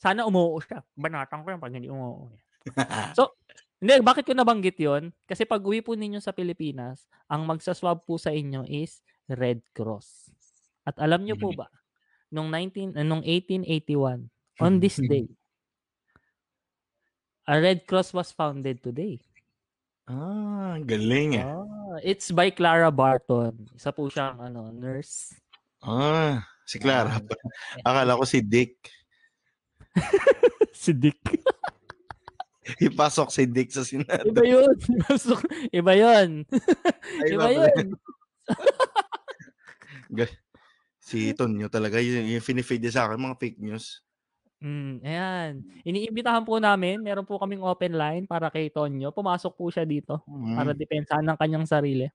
Sana umuo siya. Banatang ko yan pag hindi umuo. So, hindi, bakit ko nabanggit yon? Kasi pag uwi po ninyo sa Pilipinas, ang magsaswab po sa inyo is Red Cross. At alam nyo po ba, nung, 19, uh, nung 1881, on this day, a Red Cross was founded today. ah, galing eh. Ah, it's by Clara Barton. Isa po siyang ano, nurse. Ah, si Clara. Ah, Akala ko si Dick. si Dick. Ipasok si Dick sa Senado. Iba yun. Iba yun. Ay, Iba yun. Si Tonyo talaga, yung, yung finifeed niya sa akin, mga fake news. Mm, ayan. Iniimbitahan po namin, meron po kaming open line para kay Tonyo. Pumasok po siya dito para Mm. depensahan ng kanyang sarili.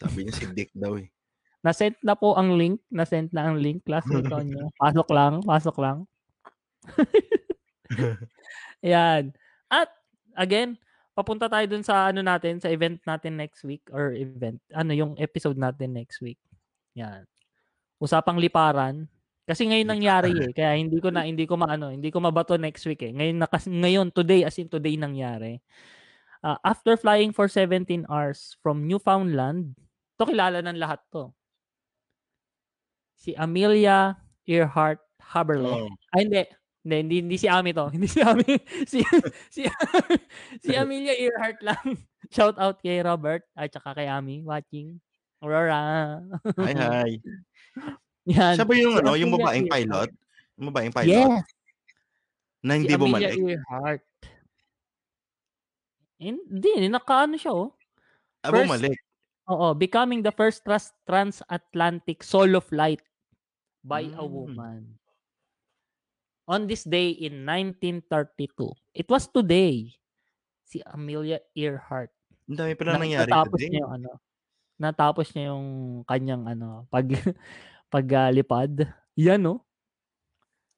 Sabi niya si Dick daw eh. Na-send na po ang link. Na-send na ang link, class kay Tonyo. Pasok lang, pasok lang. Ayan. At, again, papunta tayo dun sa ano natin, sa event natin next week or event, ano yung episode natin next week. Yan. Usapang liparan. Kasi ngayon nangyari eh. Kaya hindi ko na, hindi ko maano, hindi ko mabato next week eh. Ngayon, na, ngayon, today, as in today nangyari. Ah, after flying for 17 hours from Newfoundland, to kilala ng lahat to. Si Amelia Earhart Haberle. Oh. Ay, hindi. Hindi, hindi, hindi si Ami to. Hindi si Ami. si, si, si Amelia Earhart lang. Shout out kay Robert at saka kay Ami watching. Aurora. Hi, hi. Yan. Siya ba yung, Si ano, yung Amelia babaeng Earhart. pilot? Yung babaeng pilot? Yes. Na Si hindi Amelia bumalik? Earhart. Hindi, nakaano siya oh. Ah, First- bumalik. Oo, becoming the first trans- transatlantic solo flight by a Mm. woman. On this day in 1932. It was today. Si Amelia Earhart. Ang dami pa na Na- nangyari natapos today. niya yung ano. Natapos niya yung kanyang ano, pag paglipad. Yan no.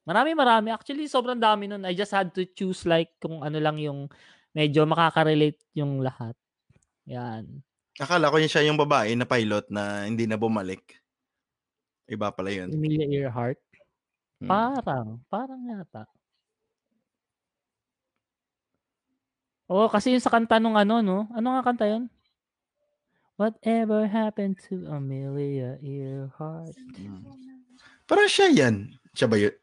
Marami marami. Actually, sobrang dami nun. I just had to choose like kung ano lang yung medyo makaka-relate yung lahat. Yan. Akala ko yun siya yung babae na pilot na hindi na bumalik. Iba pala yun. Amelia Earhart. Hmm. Parang, parang yata. Oo, kasi yung sa kanta nung ano, no? Ano nga kanta yun? Whatever happened to Amelia Earhart? Hmm. Parang siya yan. Siya ba yun?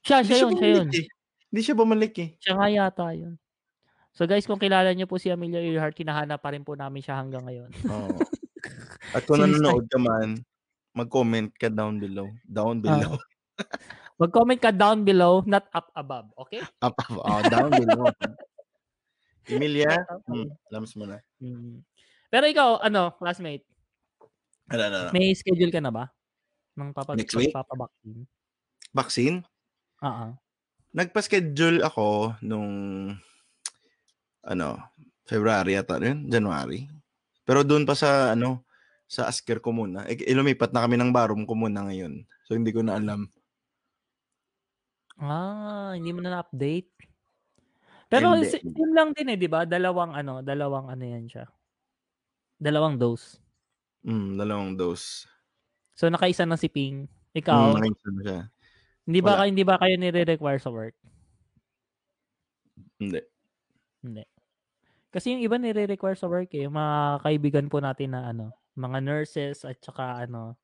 Siya, siya yun, siya yun. bumalik eh. Hindi siya bumalik eh. Siya nga yata yun. So guys, kung kilala niyo po si Amelia Earhart, hinahanap pa rin po namin siya hanggang ngayon. Oo. At kung Since nanonood ka man, mag-comment ka down below. Down below. Mag-comment ka down below, not up above. Okay? Up, up, oh, down below. Emilia, hmm, above. lams mo na. Mm. Pero ikaw, ano, classmate, Ano, ano, ano. may schedule ka na ba? Nang papag- Next week? magpapabaksin? Vaccine? Oo. Nagpa-schedule ako nung ano, February ata yun, January. Pero doon pa sa ano, sa Asker ko muna. Eh, ilumipat na kami ng barum ko muna ngayon. So hindi ko na alam. Ah, hindi mo na na-update. Pero Hindi. yun lang din eh, 'di ba? Dalawang ano, dalawang ano 'yan siya. Dalawang dose. Mm, dalawang dose. So nakaisa na si Ping. Mm, Ikaw, nakaisa na siya. hindi ba wala. kayo hindi ba kayo nire-require sa work? Hindi. Hindi. Kasi yung iba nire-require sa work eh, yung mga kaibigan po natin na ano, mga nurses at saka ano,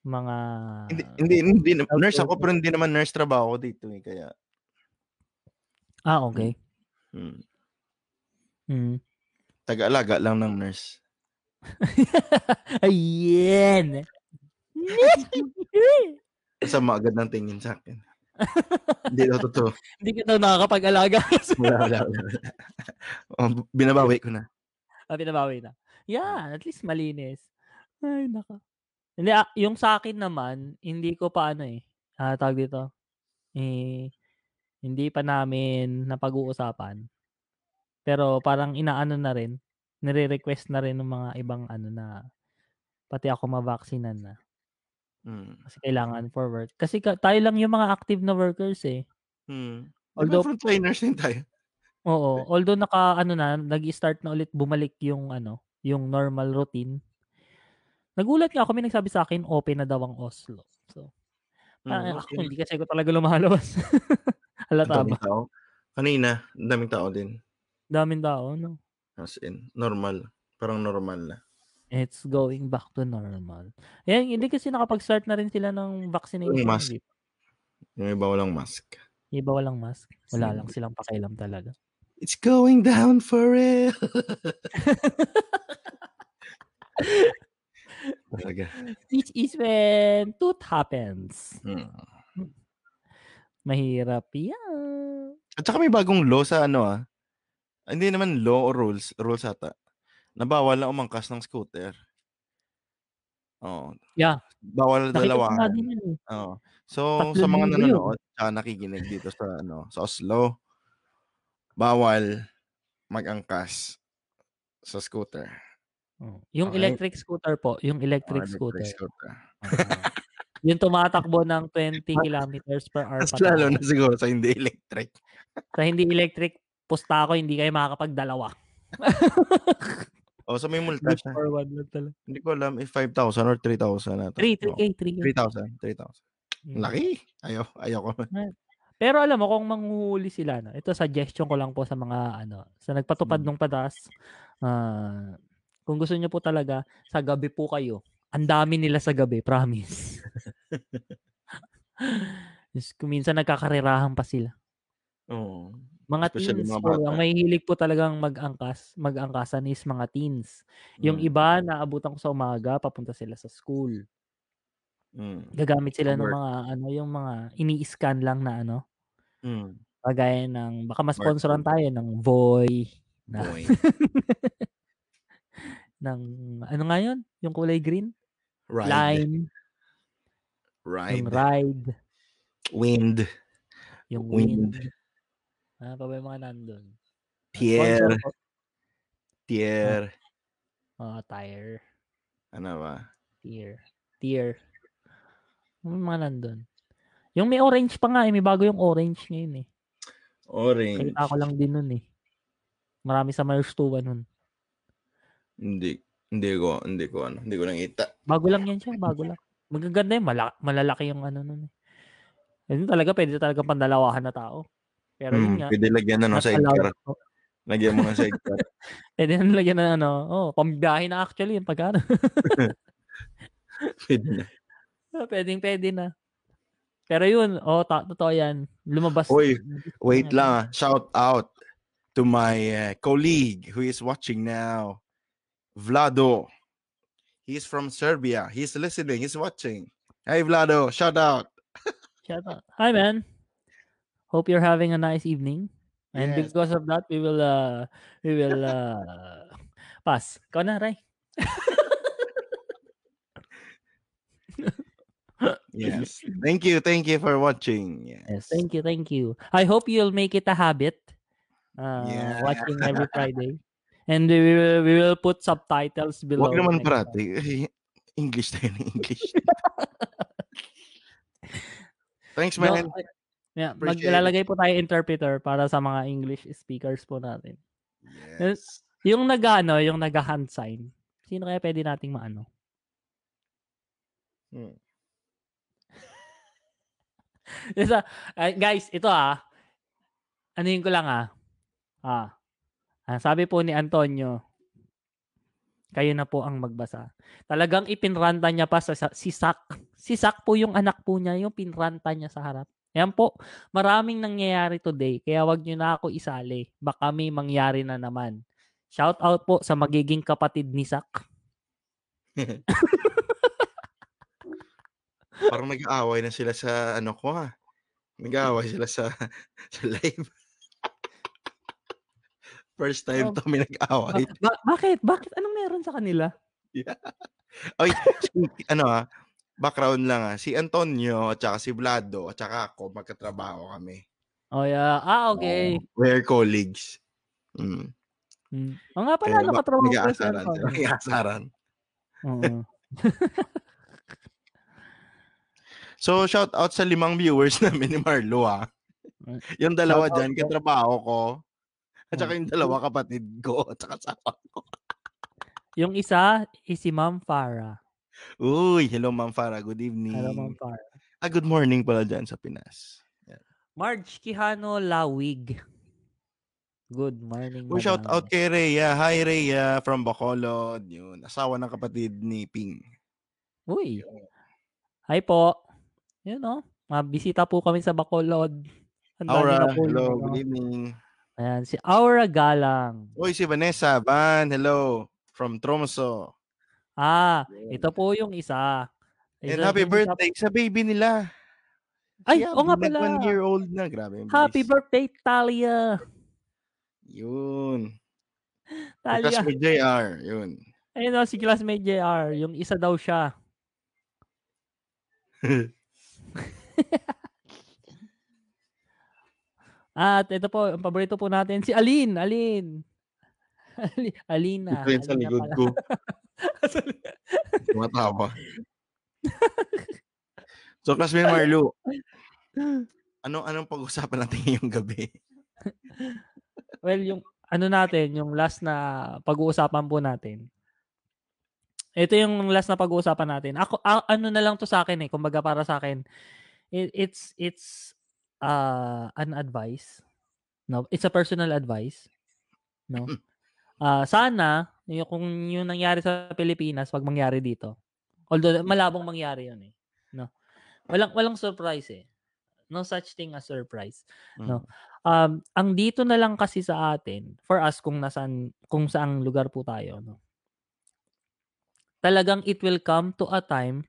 mga Hindi, hindi, hindi, nurse ako pero hindi naman nurse trabaho ko dito eh. Kaya, Ah, okay. mm, Mm. taga-alaga lang ng nurse. Ayan. Kasama agad ng tingin sa akin. hindi daw totoo. Hindi ka daw nakakapag-alaga. Wala, wala, wala. Oh, binabawi ko na. ah, pinabawi na. Yeah, at least malinis. Ay, naka. Hindi, ah, yung sa akin naman, hindi ko pa ano eh, ah, tawag dito, eh, hindi pa namin napag-uusapan. Pero parang inaano na rin, nire-request na rin ng mga ibang ano na pati ako mavaksinan na. Mm. Kasi kailangan for work. Kasi ka- tayo lang yung mga active na workers eh. Hmm. Although- Although, frontliners din tayo. Oo, although naka ano na, nag-start na ulit bumalik yung ano, yung normal routine. Nagulat nga ako, may nagsabi sa akin, open na daw ang Oslo. So, parang Mm, ako, hindi kasi ko talaga lumalabas. Halata ba? tao. Kanina, daming tao din. Daming tao, no? As in, normal. Parang normal na. It's going back to normal. Yan, hindi kasi nakapag-start na rin sila ng vaccination. Yung mask. Yung iba walang mask. Yung Iba walang mask. Wala Hmm. lang silang pakialam talaga. It's going down for real. Talaga. This is when tooth happens. Hmm. Mahirap yan. At saka may bagong law sa ano ah. Hindi naman law or rules, rules ata. Na bawal na umangkas ng scooter. Oo. Yeah. Bawal din yun eh. Oo. So Tatlong sa mga nanonood tsaka nakikinig dito sa ano, sa Oslo, bawal mag-angkas sa scooter. Oh. Yung Okay. electric scooter po, yung electric Mga scooter. scooter. Oo. yung tumatakbo ng 20 kilometers per hour Mas lalo na siguro sa hindi electric. Sa hindi electric, pusta ko, hindi kayo makakapagdalawa. O so may multa siya. Hindi ko alam if 5,000 or 3,000 na 3, 3K, 3K. 3,000, 3,000. Mm. Laki. Ayaw, ayaw ko. Pero alam mo, kung manghuhuli sila, no, ito suggestion ko lang po sa mga, ano, sa nagpatupad Hmm. nung patas, ah, kung gusto nyo po talaga, sa gabi po kayo. Ang dami nila sa gabi, promise. Just, kung minsan nagkakarirahan pa sila. Oo. Mga Especially teens mga po, ang may hilig po talagang mag-angkas, mag-angkasan is mga teens. Yung Mm. iba, naabutan ko sa umaga, papunta sila sa school. Mm. Gagamit sila ng mga, ano, yung mga ini-scan lang na, ano, Mm. Kagaya ng, baka mas sponsoran tayo ng Voy, na, Boy. ng, ano nga yun? Yung kulay green? Ride. Lime, Ride. yung ride, Wind. yung Wind. wind. Ah, pa ba yung mga nandun? Tier. Tier. Ah, tire. Ano ba? Tier. Tier. Yung mga nandun. Yung may orange pa nga eh. May bago yung orange ngayon eh. Orange. Nakita ko lang din nun eh. Marami sa Myers Tuwa nun. Hindi. Hindi ko, hindi ko, ano, hindi ko nakita. Bago lang yan siya. Bago lang. Magaganda yun. Mala- malalaki yung ano nun eh. Yun talaga, pwede talaga pandalawahan na tao. Pero yun Mm, nga. pwede lagyan na no, not sa allowed edgar. po. Lagyan mo nga sa edgar. Pwede na lagyan na ano. Oh, pambiyahe na actually yun. Pagka ano. pwede na. Pwedeng pwede na. Pero yun, oh, ta- totoo yan. Lumabas. Uy, Wait lang, ah. shout out to my uh, colleague who is watching now, Vlado. He's from Serbia. He's listening. He's watching. Hey, Vlado, shout out. Shout out. Hi, man. Hope you're having a nice evening. And Yes. because of that, we will, uh, we will, uh, pass. Ikaw na, Ray. Yes. thank you. Thank you for watching. Yes. Yes, thank you, thank you. I hope you'll make it a habit. Uh, Yeah. watching every Friday. And we will, we will put subtitles below. Huwag naman next time. parati. English tayo ng English. Thanks, No, man. I- yeah, Appreciate maglalagay po tayo interpreter para sa mga English speakers po natin. Yes. Yung nag-ano, yung nag-hand sign. Sino kaya pwede nating maano? Hmm. Ay, guys, ito ah. Anuhin ko lang ah. Ah. Ah. Sabi po ni Antonio, kayo na po ang magbasa. Talagang ipinranta niya pa sa, sa si Sak. Si Sak po yung anak po niya, yung pinranta niya sa harap. Yan po, maraming nangyayari today, kaya wag niyo na ako isali. Baka may mangyari na naman. Shout out po sa magiging kapatid ni Sak. Parang nag-aaway na sila sa ano ko ha. Nag-aaway sila sa sa live. First time Oh. to may nag-aaway. Ba- ba- bakit? Bakit? Anong meron sa kanila? Oy, si- ano ah, background lang ah. Si Antonio at saka si Vlado at saka ako magkatrabaho kami. Oh, yeah. Ah, okay. Oo, we're colleagues. Mm. Mm. O nga pala, Kaya ano ba- katrabaho ko sila. Antonio? Nag-aasaran. Oo. So, shout out sa limang viewers namin ni Marlo ah. Yung dalawa Shout out dyan, katrabaho ko. At saka Mm. yung dalawa kapatid ko. At saka asawa ko. Yung isa is si Ma'am Farah. Uy, hello Ma'am Farah. Good evening. Hello, Ma'am Farah. Ah, good morning pala dyan sa Pinas. Marge Quijano Lawig. Good morning, Uy, shout out kay Rhea. Hi, Rhea from Bacolod. Yun, asawa ng kapatid ni Ping. Uy. Hi po. Yun o. Mabisita po kami sa Bacolod. Ang Aura, hello, yung, good ano. evening. Ayan, si Aura Galang. Uy, si Vanessa Van, hello, from Tromso. Ah, ito po yung isa. And Isa- happy yung isa- birthday sa baby nila. Ay, Si oo nga pala. one year old na. Grabe. Happy birthday, Talia! Yun. Talia. classmate JR. Yun. Ayun o, si classmate JR. Yung isa daw siya. At ito po, ang paborito po natin, si Aline. Aline. Ali- Alina. Ito yun sa likod ko. Tumatawa. so, classmate Marlo, ano anong pag-usapan natin ngayong gabi? well, yung ano natin, yung last na pag-uusapan po natin. Ito yung last na pag-uusapan natin. Ako a- ano na lang to sa akin eh, kumbaga para sa akin. It, it's it's uh an advice. No, it's a personal advice. No. Ah, sana yung kung yung nangyari sa Pilipinas, wag mangyari dito. Although malabong mangyari 'yun eh. No. Walang walang surprise eh. No such thing as surprise. No. Um, ang dito na lang kasi sa atin, for us kung nasaan kung saang lugar po tayo, no. Talagang it will come to a time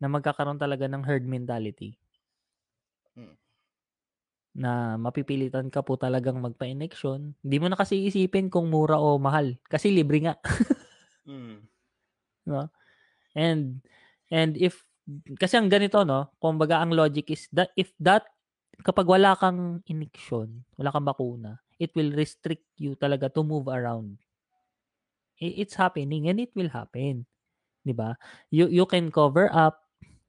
na magkakaroon talaga ng herd mentality. Na mapipilitan ka po talagang magpa-injection. Hindi mo na kasi isipin kung mura o mahal kasi libre nga. Mm. no? And and if kasi ang ganito no, kumbaga ang logic is that if that kapag wala kang injection, wala kang bakuna, it will restrict you talaga to move around. It's happening and it will happen. 'Di ba? You you can cover up,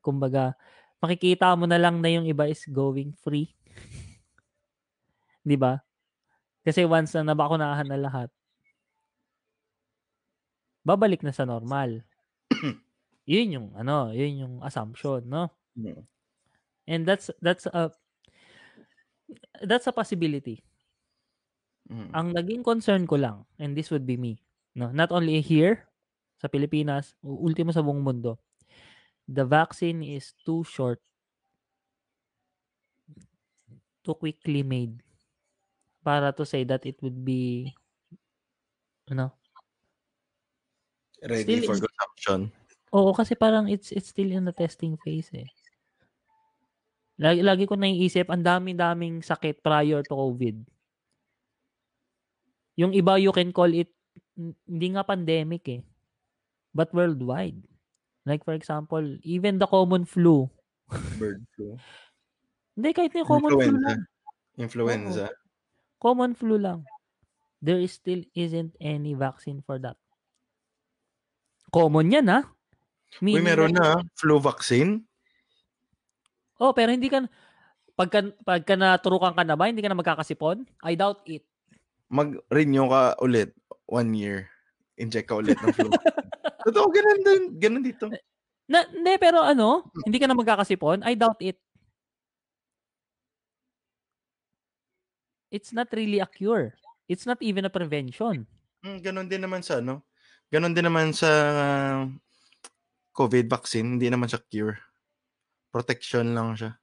kumbaga makikita mo na lang na yung iba is going free. 'Di ba? Kasi once na nabakunahan na lahat, babalik na sa normal. yun yung ano, yun yung assumption, no? Mm. And that's that's a that's a possibility. Mm. Ang naging concern ko lang, and this would be me, no, not only here sa Pilipinas, ultimo sa buong mundo. The vaccine is too short, too quickly made para to say that it would be ano, Ready Still for consumption. Oo, kasi parang it's it's still in the testing phase eh. Lagi, lagi ko naiisip, ang dami-daming sakit prior to COVID. Yung iba, you can call it, hindi nga pandemic eh, but worldwide. Like for example, even the common flu. Bird flu. Hindi, kahit yung common flu Influenza. lang. Influenza. Common flu lang. There is still isn't any vaccine for that. Common yan ha. Uy, Meaning meron na- na flu vaccine. Oh, pero hindi ka pagka pagka naturukan ka na ba, hindi ka na magkakasipon? I doubt it. Mag-renew ka ulit one year. Inject ka ulit ng flu. Totoo, ganun din. Ganun dito. Na, hindi, pero ano, hindi ka na magkakasipon? I doubt it. It's not really a cure. It's not even a prevention. Mm, ganun din naman sa ano. Ganun din naman sa uh, COVID vaccine. Hindi naman siya cure. Protection lang siya.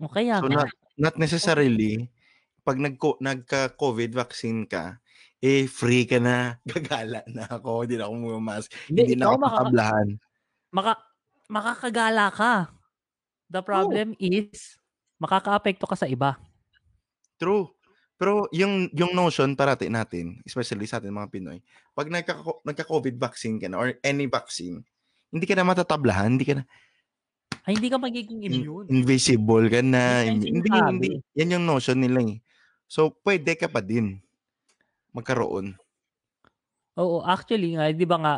O kaya So not, not necessarily pag nag nagka-COVID vaccine ka, eh free ka na, gagala na ako, hindi na ako mumamas, hindi na ikaw ako maka- tatablahan. maka, makakagala ka. The problem is, makaka-apekto ka sa iba. True. Pero yung yung notion parati natin, especially sa atin mga Pinoy, pag nagka, nagka-COVID vaccine ka na or any vaccine, hindi ka na matatablahan, hindi ka na Ay, hindi ka magiging in- immune. invisible ka na. Hindi, sinasabi. hindi. Yan yung notion nila eh. So, pwede ka pa din magkaroon. Oo, actually nga, 'di ba nga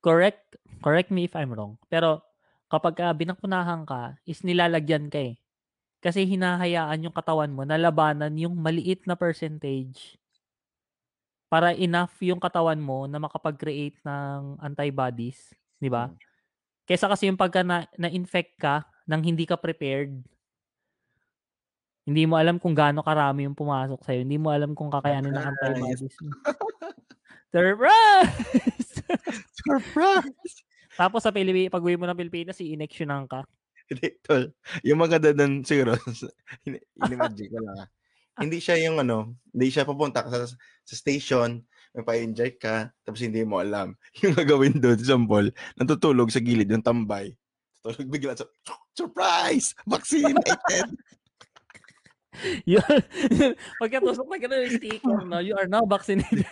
correct correct me if I'm wrong. Pero kapag ka binakunahan ka, is nilalagyan ka eh. Kasi hinahayaan yung katawan mo na labanan yung maliit na percentage para enough yung katawan mo na makapag-create ng antibodies, 'di ba? Mm. Kaysa kasi yung pagka na, na-infect ka nang hindi ka prepared, hindi mo alam kung gaano karami yung pumasok sa'yo. Hindi mo alam kung kakayanin ng antibodies. Surprise! Surprise! Tapos sa Pilipinas, pag uwi mo ng Pilipinas, i-inectionan ka. Hindi, tol. Yung maganda doon siguro, in- inimagine ko lang ah. Hindi siya yung ano, hindi siya papunta sa, sa station, may pa-inject ka, tapos hindi mo alam. Yung gagawin doon, example, natutulog sa gilid yung tambay. Tutulog bigla sa, Surprise! Vaccinated! Yun. Pagkatusok na gano'n yung sticker, no? You are now vaccinated.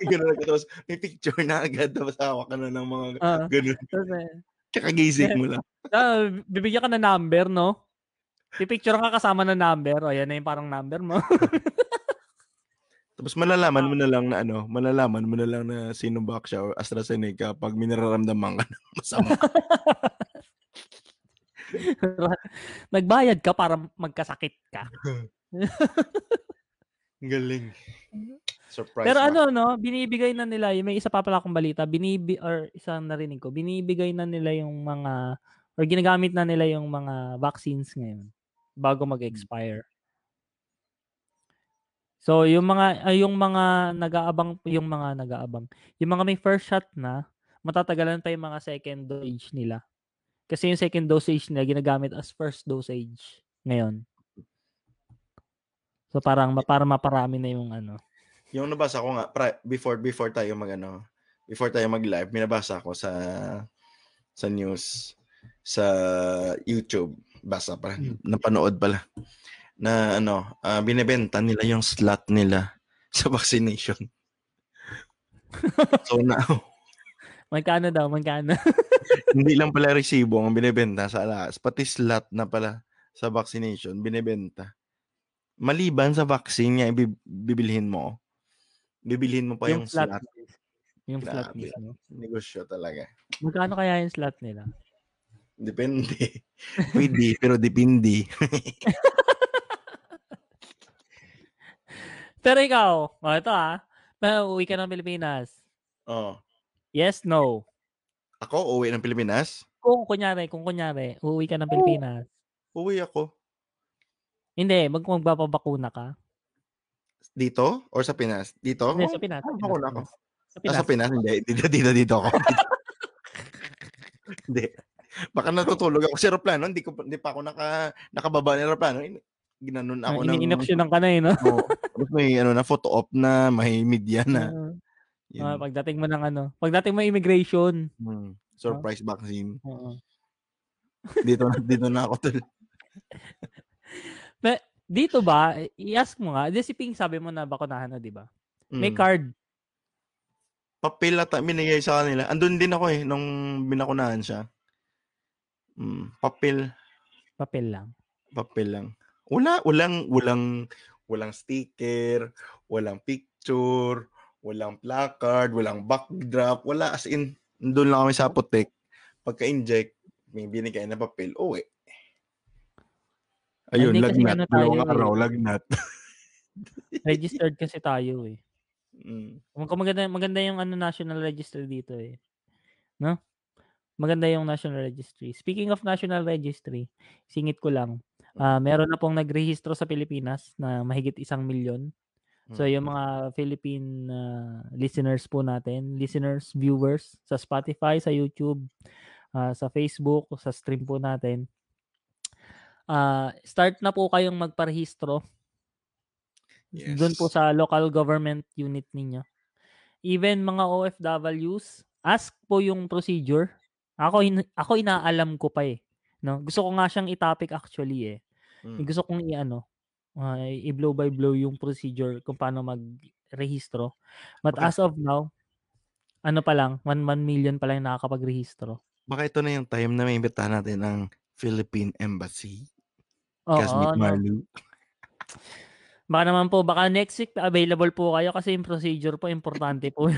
Ganun na tapos may picture na agad tapos hawak ka na ng mga Ah. ganun. Tapos, eh, Kakagising mo lang. ah, bibigyan ka ng number, no? Pipicture ka kasama ng number. O, yan na yung parang number mo. Tapos malalaman mo na lang na ano, malalaman mo na lang na Sinovac siya or AstraZeneca pag may nararamdaman ka ng masama. Nagbayad ka para magkasakit ka. Galing. Surprise. Pero ano, no? Binibigay na nila, may isa pa pala akong balita, binibi, or isang narinig ko, binibigay na nila yung mga, or ginagamit na nila yung mga vaccines ngayon bago mag-expire. So, yung mga, ay, yung mga nag-aabang, yung mga nag-aabang, yung mga may first shot na, matatagalan pa yung mga second dosage nila. Kasi yung second dosage nila ginagamit as first dosage ngayon. So, parang, para maparami na yung ano. Yung nabasa ko nga, pra- before before tayo mag ano, before tayo mag-live, binabasa ko sa sa news sa YouTube, basa pa, napanood pala na ano, ah, binebenta nila yung slot nila sa vaccination. so na Magkano daw, magkano? hindi lang pala resibo ang binebenta sa alas, pati slot na pala sa vaccination binebenta. Maliban sa vaccine nga ibi- bibilhin mo, bibilhin mo pa yung, slot. Yung slot Grabe. mismo. Negosyo talaga. Magkano kaya yung slot nila? Depende. Pwede, pero depende. Pero ikaw, oh, ito ah, may uwi ka ng Pilipinas. oh. Yes, no. Ako, uwi ng Pilipinas. Kung kunyari, kung kunyari, uuwi ka ng Pilipinas. Uwi ako. Hindi, mag magbabakuna ka. Dito? Or sa Pinas? Dito? Hindi, Oh, sa Pinas. ah, bakuna ako. Pinas. Sa Ah, Pinas. sa Pinas, hindi. Dito, dito, dito ako. hindi. Baka natutulog ako sa aeroplano. Hindi, ko, hindi pa ako naka, nakababa ng aeroplano. In- Ginanon ako Ako ng... Iniinoksyonan ka na eh, no? Oo. Tapos may ano na photo op na, may media na. Ah, Yun. ah, pagdating mo ng ano, pagdating mo immigration. Hmm. Surprise vaccine. Oo. Dito na, dito na ako tol. But, dito ba, i-ask mo nga, di si Ping sabi mo na bakunahan na, di ba? May Hmm. card. papel ata binigay sa kanila. Andun din ako eh, nung binakunahan siya. Mm, papel, Papel lang. papel lang. Wala, walang, walang, walang sticker, walang picture, walang placard, walang backdrop, wala as in, doon lang kami sa apotek. Pagka-inject, may binigay na papel, uwi. Ayun, kasi lagnat. ano Dalawang eh. araw, lagnat. Registered kasi tayo eh. Mm. Maganda, maganda yung ano national register dito eh. No? Maganda yung national registry. Speaking of national registry, singit ko lang. ah meron na pong nagrehistro sa Pilipinas na mahigit isang milyon. So Mm. yung mga Philippine ah, listeners po natin, listeners, viewers sa Spotify, sa YouTube, ah, sa Facebook, sa stream po natin. Ah start na po kayong magparehistro Yes. doon po sa local government unit ninyo. Even mga OFWs, ask po yung procedure. Ako hin- ako inaalam ko pa eh. No? Gusto ko nga siyang i-topic actually eh. Mm. Gusto kong i-ano, ah, i-blow by blow yung procedure kung paano mag-rehistro. But Baka- as of now, ano pa lang, 1 million pa lang yung nakakapag-rehistro. Baka ito na yung time na may imbitahan natin ng Philippine Embassy. Oo, Kasmit no. Marlu. Baka naman po, baka next week available po kayo kasi yung procedure po importante po.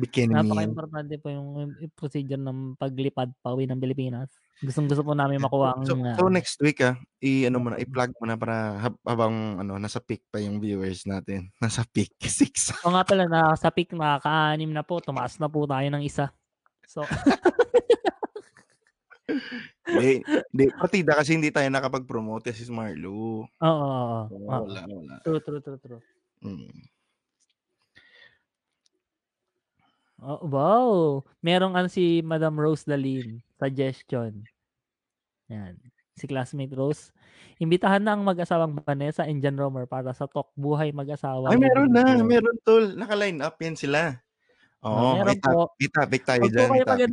Bikini meal. Napaka-importante po yung yung procedure ng paglipad pauwi ng Pilipinas. Gustong gusto po namin makuha ang So, ah, so next week ah, i ano mo na, i-plug mo na para hab- habang ano nasa peak pa yung viewers natin. Nasa peak 6. O nga pala, na, sa peak nakaka-anim na po, tumaas na po tayo ng isa. So, Hindi, hindi partida kasi hindi tayo nakapag-promote si Marlo. oo, oo, oo. Oh, wala, wala. True, true, true, true. Mm. Oh, wow! Merong ano si Madam Rose Dalin. Suggestion. Yan. Si classmate Rose. Imbitahan na ang mag-asawang Vanessa and John Romer para sa talk buhay mag-asawa. Ay, meron na, meron tol. Naka-line up yan sila. Oo, meron may, po. may topic tayo po dyan. kayo topic.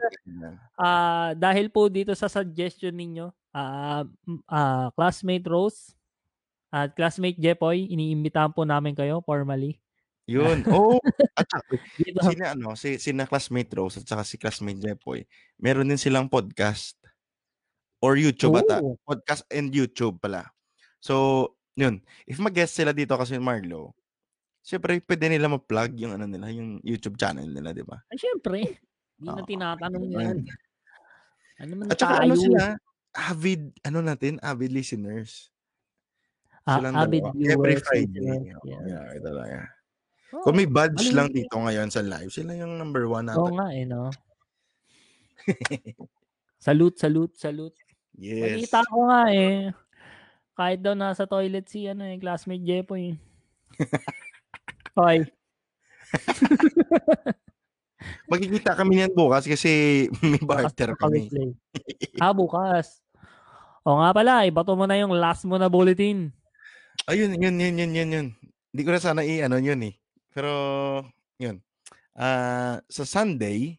Ah, dahil po dito sa suggestion ninyo, m- ah, classmate Rose at classmate Jepoy, iniimbitahan po namin kayo formally. Yun. Oh, at saka, Dito. sina ano, si sina classmate Rose at saka si classmate Jepoy, meron din silang podcast or YouTube ata. Oo. Podcast and YouTube pala. So, yun. If mag-guest sila dito kasi Marlo, syempre pwede nila ma-plug yung ano nila, yung YouTube channel nila, di ba? Ay, syempre. Hindi na Oo. tinatanong yan. Ano man At saka tayo? ano sila, avid, ano natin, avid listeners. Ah, Silang avid dalawa. Every viewers, Friday. listeners, Oo, yeah. yeah, talaga. Oo. Kung may badge Mali- lang dito ngayon sa live, sila yung number one Oo natin. nga eh, no? salute, salute, salute. yes. Nakita ko nga eh. Kahit daw nasa toilet si ano eh, classmate Jepoy. Hoy. Magkikita kami niyan bukas kasi may barter kami. Ah, bukas. O nga pala, ibato mo na yung last mo na bulletin. Ayun, yun, yun, yun, yun, yun. Hindi ko na sana i-ano yun eh. Pero, yun. Ah, sa Sunday,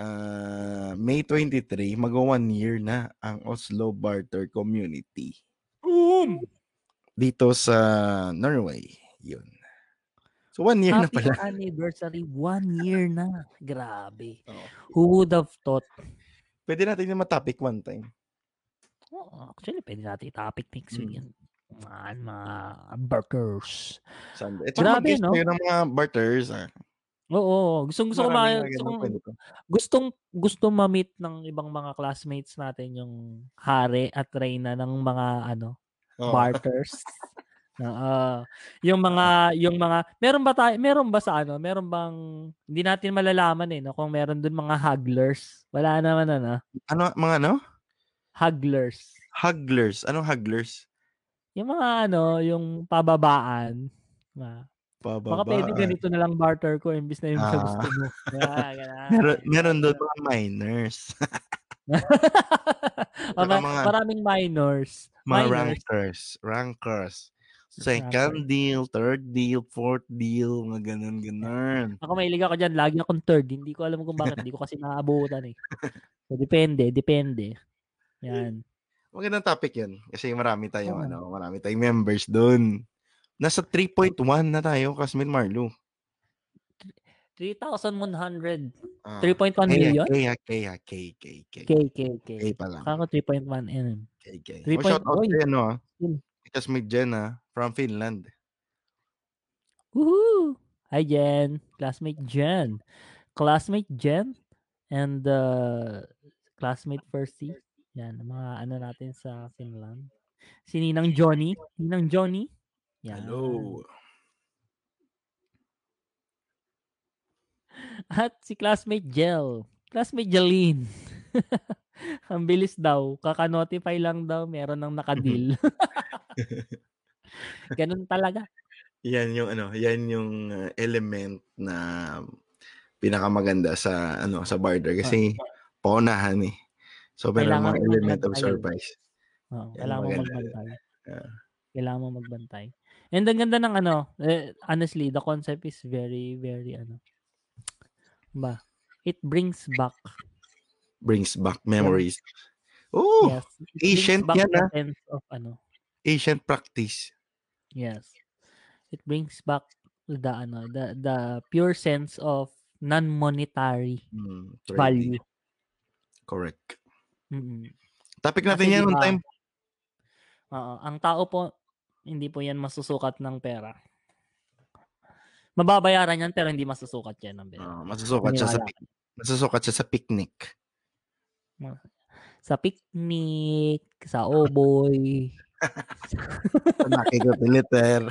ah, May 23, mag one year na ang Oslo Barter Community. Boom! Dito sa Norway. Yun. So, one year na Happy pala. anniversary. One year na. Grabe. Oo. Who would have thought? Pwede natin yung matopic one time. Oh, actually, pwede natin topic next week Hmm. yan. Mga, mga burgers. Sunday. At Grabe, Grabe, no? no? ng mga barters. Ah. Oo, gustong gusto ko ma- Maraming mga gusto ganun kong- kwento. gustong gusto ma-meet ng ibang mga classmates natin yung Hare at Reyna ng mga ano, Oo. barters. Ah, yung mga yung mga meron ba tayo meron ba sa ano meron bang hindi natin malalaman eh no kung meron dun mga hugglers wala naman ano Ano, mga ano? hugglers Hugglers. Anong hugglers? yung mga ano yung pababaan Ah, Pababa. baka pwede ganito na lang barter ko imbis na yung Ah. gusto mo ganun. Meron, meron doon mga minors. Ma- mga- maraming minors. mga minors. rankers. Rankers. Second deal, third deal, fourth deal, mga ganun, ganun. Ako mahilig ako dyan. Lagi akong third. Hindi ko alam kung bakit. Hindi ko kasi naaabutan eh. So, depende. Depende. Yan. Magandang topic yun. Kasi marami tayong, Oo. ano, marami tayong members doon. Nasa 3.1 na tayo, Kasmin Marlo. 3,100. Ah. 3.1 million? K, K, K, K, K, K. K, K, K. Pa lang. Ako 3.1 mm. K, K. Three Oh, shout out Oy. to ano, ah. Kasmin Jenna from Finland. Woohoo! Hi, Jen. Classmate Jen. Classmate Jen and uh, classmate Percy. Yan, mga ano natin sa Finland. Si Ninang Johnny. Ninang Johnny. Yan. Hello. At si classmate Jel. Classmate Jeline. Ang bilis daw. Kaka-notify lang daw. Meron nang nakadil. Ganun talaga. Yan yung ano, yan yung uh, element na pinakamaganda sa ano sa barter kasi paunahan eh. So meron mga element of surprise. Oo, Yan kailangan mo magbantay. Yeah. Kailangan mo magbantay. And ang ganda ng ano, eh, honestly, the concept is very, very ano. Ba? It brings back. Brings back memories. Oh, yes. Ancient yan, ah. sense of ano. ancient practice. Yes. It brings back the ano, the the pure sense of non-monetary trading. value. Correct. Mm. Topic Kasi natin yan one time. Oo, ang tao po hindi po yan masusukat ng pera. Mababayaran yan pero hindi masusukat yan ng pera. Ah, masusukat siya sa pic- masusukat siya sa picnic. Sa picnic, sa oboy, Sa nakikipiliter.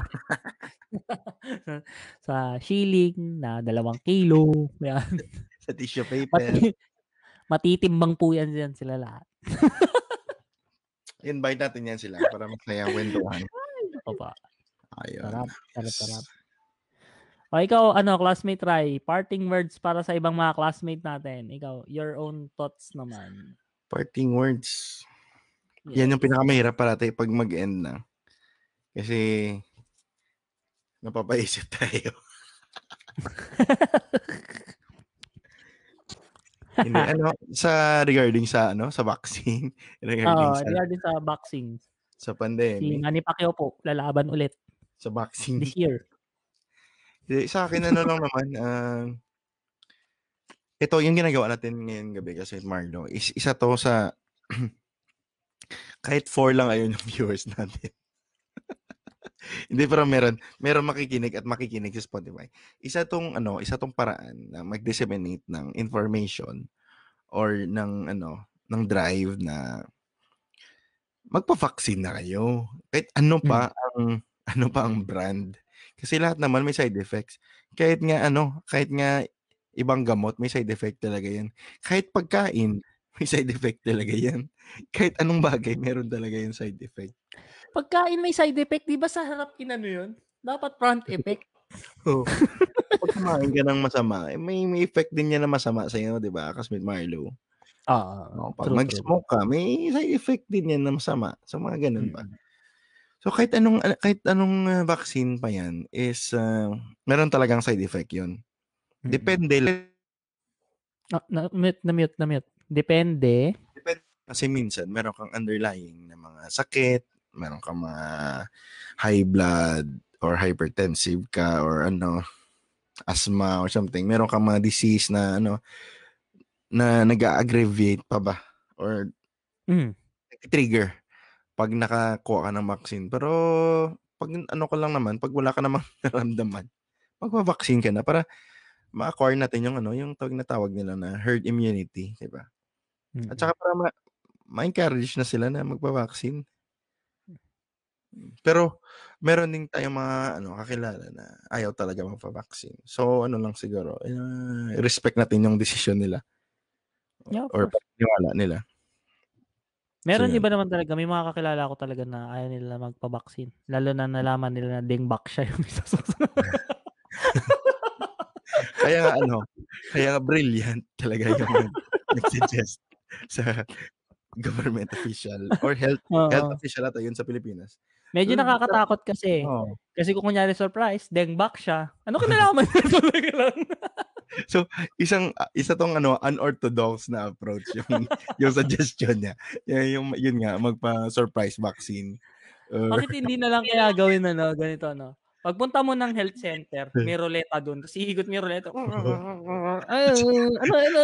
sa shilling na dalawang kilo. Yan. sa tissue paper. Mati- matitimbang po yan, yan sila lahat. Invite natin yan sila para masaya ang kwentuhan. Ako pa. Ayun. Sarap, sarap, sarap. O ikaw, ano, classmate Rai, parting words para sa ibang mga classmate natin. Ikaw, your own thoughts naman. Parting words. Yan yung pinakamahirap parati pag mag-end na. Kasi napapaisip tayo. Hindi, ano, sa regarding sa, ano, sa vaccine, regarding Oo, sa, regarding sa boxing. sa Si pandemic, Manny Pacquiao po, lalaban ulit sa vaccine. this year. Hindi, sa akin, ano lang naman, ah, ito, yung ginagawa natin ngayon gabi kasi Marlo, is, isa to sa, kahit four lang ayun yung viewers natin. Hindi, pero meron, meron makikinig at makikinig sa Spotify. Isa tong, ano, isa tong paraan na mag-disseminate ng information or ng, ano, ng drive na magpa-vaccine na kayo. Kahit ano pa ang, ano pa ang brand. Kasi lahat naman may side effects. Kahit nga, ano, kahit nga ibang gamot, may side effect talaga yan. Kahit pagkain, may side effect talaga yan. Kahit anong bagay, meron talaga yung side effect. Pagkain may side effect, di ba sa harap inano yun? Dapat front effect. So, pag kumain ka ng masama, eh, may, may effect din yan na masama sa iyo, di ba? Kasmit Marlo. Ah, No, pag true, true. mag-smoke ka, may side effect din yan na masama. So, mga ganun ba? Mm. So, kahit anong, kahit anong uh, vaccine pa yan is, uh, meron talagang side effect yun. Mm. Depende Na, na, mute, na mute, na mute. Depende. Kasi minsan, meron kang underlying na mga sakit, meron kang mga high blood or hypertensive ka or ano, asthma or something. Meron kang mga disease na ano, na nag-aggravate pa ba? Or Mm. trigger pag nakakuha ka ng vaccine. Pero pag ano ka lang naman, pag wala ka namang naramdaman, magpa-vaccine ka na para ma-acquire natin yung ano, yung tawag na tawag nila na herd immunity, di ba? Mm. At saka para ma- ma-encourage na sila na magpa-vaccine. Pero meron din tayong mga ano kakilala na ayaw talaga magpa-vaccine. So ano lang siguro, uh, respect natin yung desisyon nila. Yeah, or paniwala nila. Meron So, iba naman talaga. May mga kakilala ko talaga na ayaw nila magpa-vaccine. Lalo na nalaman nila na dingbak siya yung isa sa Kaya nga ano, kaya nga brilliant talaga yung nag- nag-suggest sa government official or health health Oo. official ata yun sa Pilipinas. Medyo nakakatakot kasi. Oh. Kasi kung kunyari surprise, dingbak siya. Ano kinalaman niya talaga lang? Isang ah, isa tong ano unorthodox na approach yung yung suggestion niya. Yan yung yun nga magpa-surprise vaccine. Uh, Bakit hindi na lang kaya gawin ano, ganito no? Pagpunta mo ng health center, may ruleta doon. Tapos ihigot mo yung ruleta. Ay, ano, ano?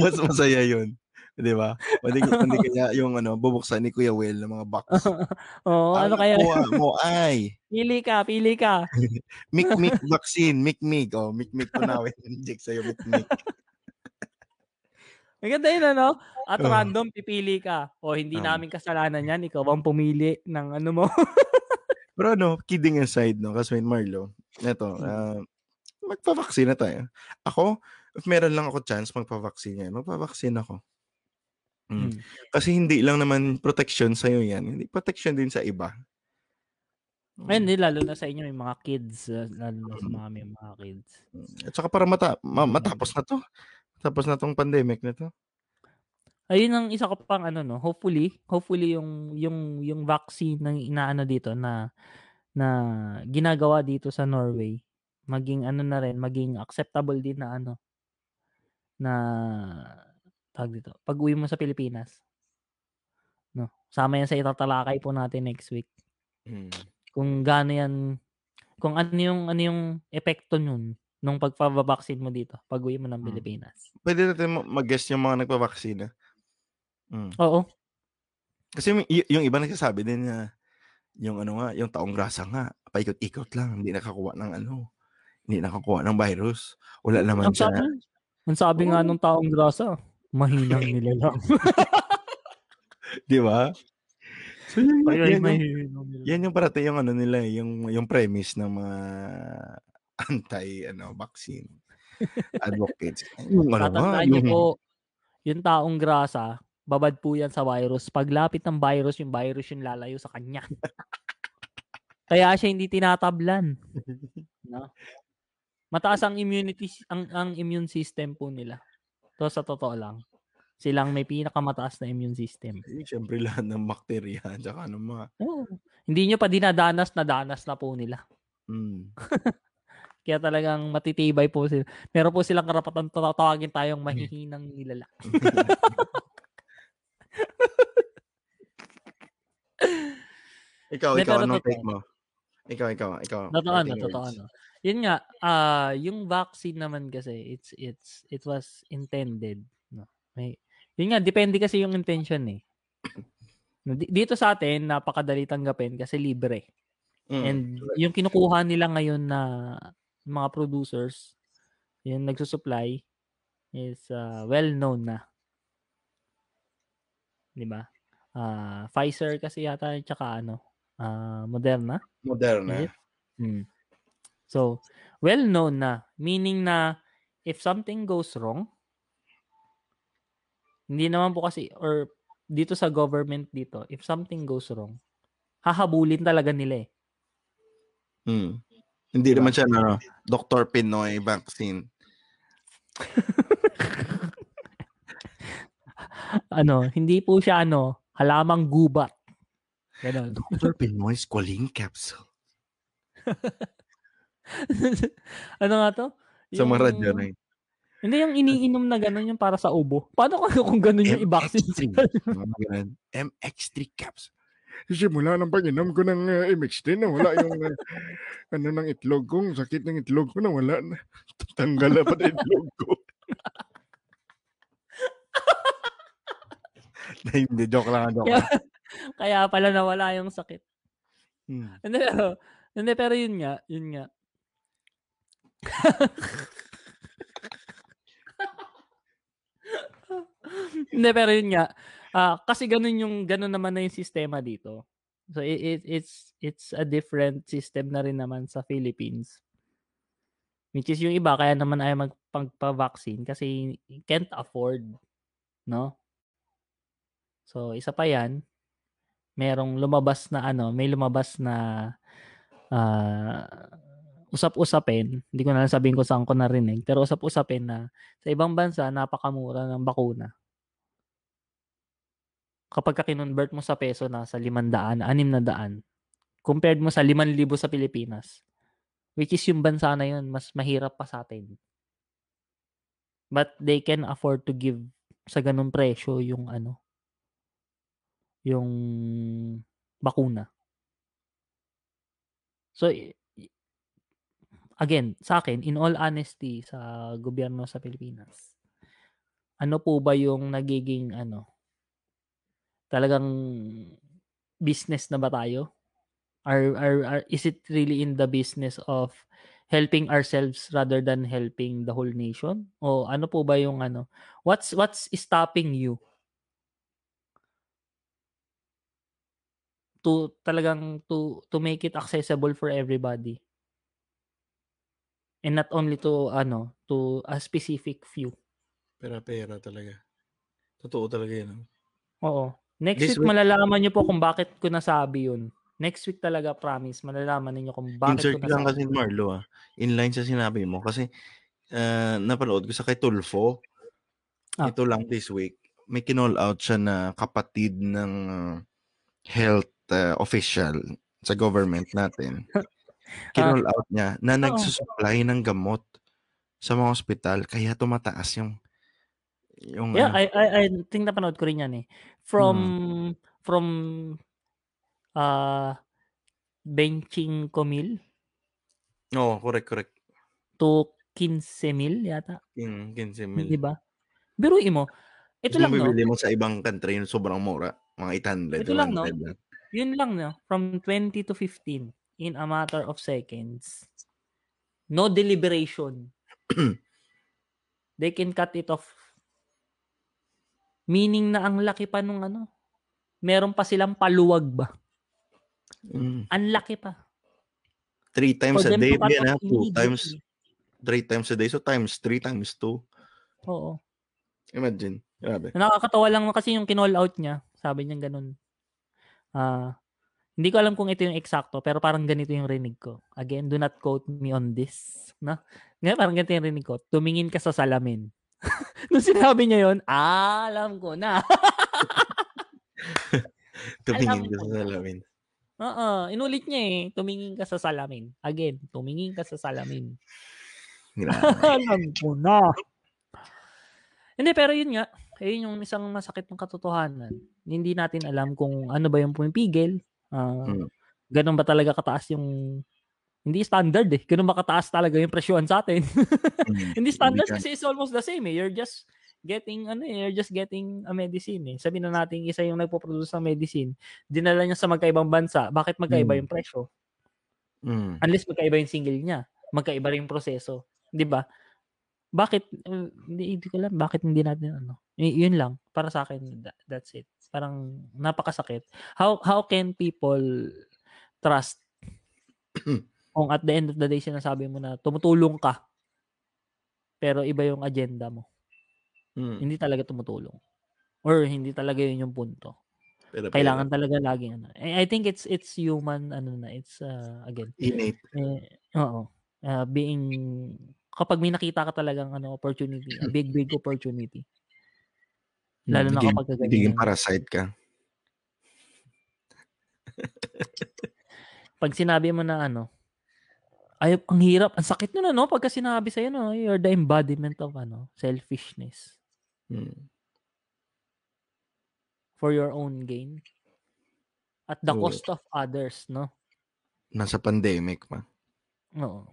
mas masaya yun. 'Di ba? Hindi hindi kaya yung ano bubuksan ni Kuya Will ng mga box. Oo, ano Ang kaya? kuha mo ay Pili ka, pili ka. Mic Mic vaccine, Mic Mic. Oh, Mic Mic tunawin inject sa'yo, Mic Mic. Maganda yun, ano? At random, pipili ka. O, hindi Oo. namin kasalanan yan. Ikaw ang pumili ng ano mo. Pero ano, kidding aside, no, kasi Marlo, eto, Hmm. ah, magpa-vaccine na tayo. Ako, if meron lang ako chance magpa-vaccine yan, magpa-vaccine ako. Mm. Hmm. Kasi hindi lang naman protection sa'yo yan, hindi protection din sa iba. Ayun, di, lalo na sa inyo, may mga kids. uh, Lalo na sa mga may mga kids. At saka para mata ma- matapos na to. Tapos na tong pandemic na to. Ayun ang isa ko pang ano no, hopefully, hopefully yung yung yung vaccine ng inaano dito na na ginagawa dito sa Norway, maging ano na rin, maging acceptable din na ano na tawag dito. Pag-uwi mo sa Pilipinas. No. Sama yan sa itatalakay po natin next week. Mm. Kung gaano yan kung ano yung ano yung epekto nun nung pagpa-vaccine mo dito pag-uwi mo ng Mm. Pilipinas. Pwede natin ma- mag-guess yung mga nagpa-vaccine. Mm. Oo. Kasi y- yung iba nagsasabi din na yung ano nga, yung taong grasa nga, paikot-ikot lang, hindi nakakuha ng ano, hindi nakakuha ng virus. Wala naman Ang siya. sabi, ang sabi nga Oo. nung taong grasa, mahinang nilalang. Di ba? So, yun, Kaya yan, yung, mahinang nilalang. yan yung parati yung ano nila, eh, yung, yung premise ng mga anti ano vaccine advocates. Yung ano nga, Tatandaan niyo yung, po, yung taong grasa, babad po yan sa virus. Paglapit ng virus, yung virus yung lalayo sa kanya. Kaya siya hindi tinatablan. No? Mataas ang immunity ang ang immune system po nila. To sa totoo lang. Silang may pinakamataas na immune system. eh, syempre lahat ng bakterya, tsaka ano mga, Oo. Hindi nyo pa dinadanas na danas na po nila. mm, Kaya talagang matitibay po sila. Meron po silang karapatan taw- tawagin tayong mahihinang nilala. Ikaw, Hindi, ikaw, anong take mo? Ikaw, ikaw, ikaw. Totoo ano, parting totoo words. ano. Yun nga, ah yung vaccine naman kasi, it's, it's, it was intended. No? May, yun nga, depende kasi yung intention eh. Dito sa atin, napakadali tanggapin kasi libre. Mm. And yung kinukuha nila ngayon na mga producers, yung nagsusupply, is uh, well known na. 'Di ba? Ah, Pfizer kasi yata tsaka ano, ah, Moderna. Moderna. Hmm. So, well known na, meaning na if something goes wrong, hindi naman po kasi or dito sa government dito, if something goes wrong, hahabulin talaga nila eh. Mm. Hindi Diba? naman siya ano, Dr. Pinoy vaccine. ano, hindi po siya ano, halamang gubat. Ganon. Dr. Pinoy squalene capsule. ano nga to? Sa mga Yung- radyo na yun. Hindi yung iniinom na gano'n yung para sa ubo. Paano kung, kung gano'n yung i-vaccine? MX3. Mga ganun. MX3 capsule. Simula ng pag-inom ko ng uh, MX10 na wala yung uh, ano ng itlog ko, sakit ng itlog ko na wala na. Tanggal na pati itlog ko. Hindi, joke lang, joke lang. Kaya pala nawala yung sakit. Hmm. Hindi pero, hindi pero yun nga, yun nga. hindi pero yun nga. ah, kasi ganun yung ganun naman na yung sistema dito. So it, it it's it's a different system na rin naman sa Philippines. Which is yung iba kaya naman ay magpagpa-vaccine kasi can't afford, no? So isa pa 'yan. Merong lumabas na ano, may lumabas na ah, usap-usapin, hindi ko na lang sabihin kung saan ko narinig, pero usap-usapin na sa ibang bansa napakamura ng bakuna. Kapag ka kinonvert mo sa peso nasa 500, 600, compared mo sa 5,000 sa Pilipinas, which is yung bansa na yun, mas mahirap pa sa atin. But they can afford to give sa ganung presyo yung ano, yung bakuna. So, i- i- again, sa akin, in all honesty, sa gobyerno sa Pilipinas, ano po ba yung nagiging, ano, talagang business na ba tayo? Are, are, are, is it really in the business of helping ourselves rather than helping the whole nation? O ano po ba yung ano? What's, what's stopping you to talagang to to make it accessible for everybody and not only to ano to a specific few Pera-pera talaga. Totoo talaga yun. no? oo next This week, week- malalaman niyo po kung bakit ko nasabi yun next week talaga promise malalaman niyo kung bakit Insert ko lang nasabi kasi Marlo ah. Inline sa sinabi mo. Kasi ah, napanood ko sa kay Tulfo. Ah. Ito lang this week. May kinall out siya na kapatid ng ah, health ah, official sa government natin. Kinall out niya na nagsusupply ng gamot sa mga ospital kaya tumataas yung yung yeah ano, I, I I think napanood ko rin yan eh from from uh benching komil Oo, correct, correct. to 15 mil yata Yung 15 mil. di ba biruin mo ito Kung lang no bibili mo sa ibang country, yung sobrang mura. Mga 800, Ito lang, no? 100 lang. Yun lang no from 20 to 15 in a matter of seconds no deliberation they can cut it off meaning na ang laki pa nung ano meron pa silang paluwag ba Mm. ang laki pa Three times For a day, yan ha? off Two times, three times a day. So times three times two. oo Imagine. Grabe. nakakatawa lang kasi yung kinall out niya sabi niya ganun ah hindi ko alam kung ito yung eksakto pero parang ganito yung rinig ko again do not quote me on this na ngayon parang ganito yung rinig ko tumingin ka sa salamin nung sinabi niya yon ah, alam ko na Tumingin ka sa salamin. Oo, inulit niya eh. Tumingin ka sa salamin. Again, tumingin ka sa salamin. Alam ko na. Hindi, pero yun nga. Ayun yung isang masakit ng katotohanan. Hindi natin alam kung ano ba yung pumipigil. Ah, Mm. Ganun ba talaga kataas yung... Hindi standard eh. Ganun ba kataas talaga yung presyon sa atin. Mm. Hindi standard ka- kasi it's almost the same eh. You're just getting ano eh, you're just getting a medicine eh. Sabi na natin isa yung nagpo-produce ng medicine, dinala niya sa magkaibang bansa. Bakit magkaiba Hmm. yung presyo? Mm. Unless magkaiba yung single niya, magkaiba rin yung proseso, 'di ba? Bakit uh, hindi, hindi ko alam bakit hindi natin ano. Y- yun lang para sa akin tha- that's it. Parang napakasakit. How how can people trust kung at the end of the day sinasabi mo na tumutulong ka pero iba yung agenda mo. Mm. Hindi talaga tumutulong. Or hindi talaga yun yung punto. Pero, Kailangan talaga laging ano. I I think it's it's human ano na, it's uh, again innate. eh, oo. Uh, being kapag may nakita ka talagang ano opportunity, a big big opportunity. Lalo na Naging- kapag ganyan. Naging parasite ka. Pag sinabi mo na ano, ay ang hirap, ang sakit nun ano pagka sinabi sa no, you're the embodiment of ano, selfishness Mm. for your own gain at the Oo. cost of others, no? Nasa pandemic pa. Oo.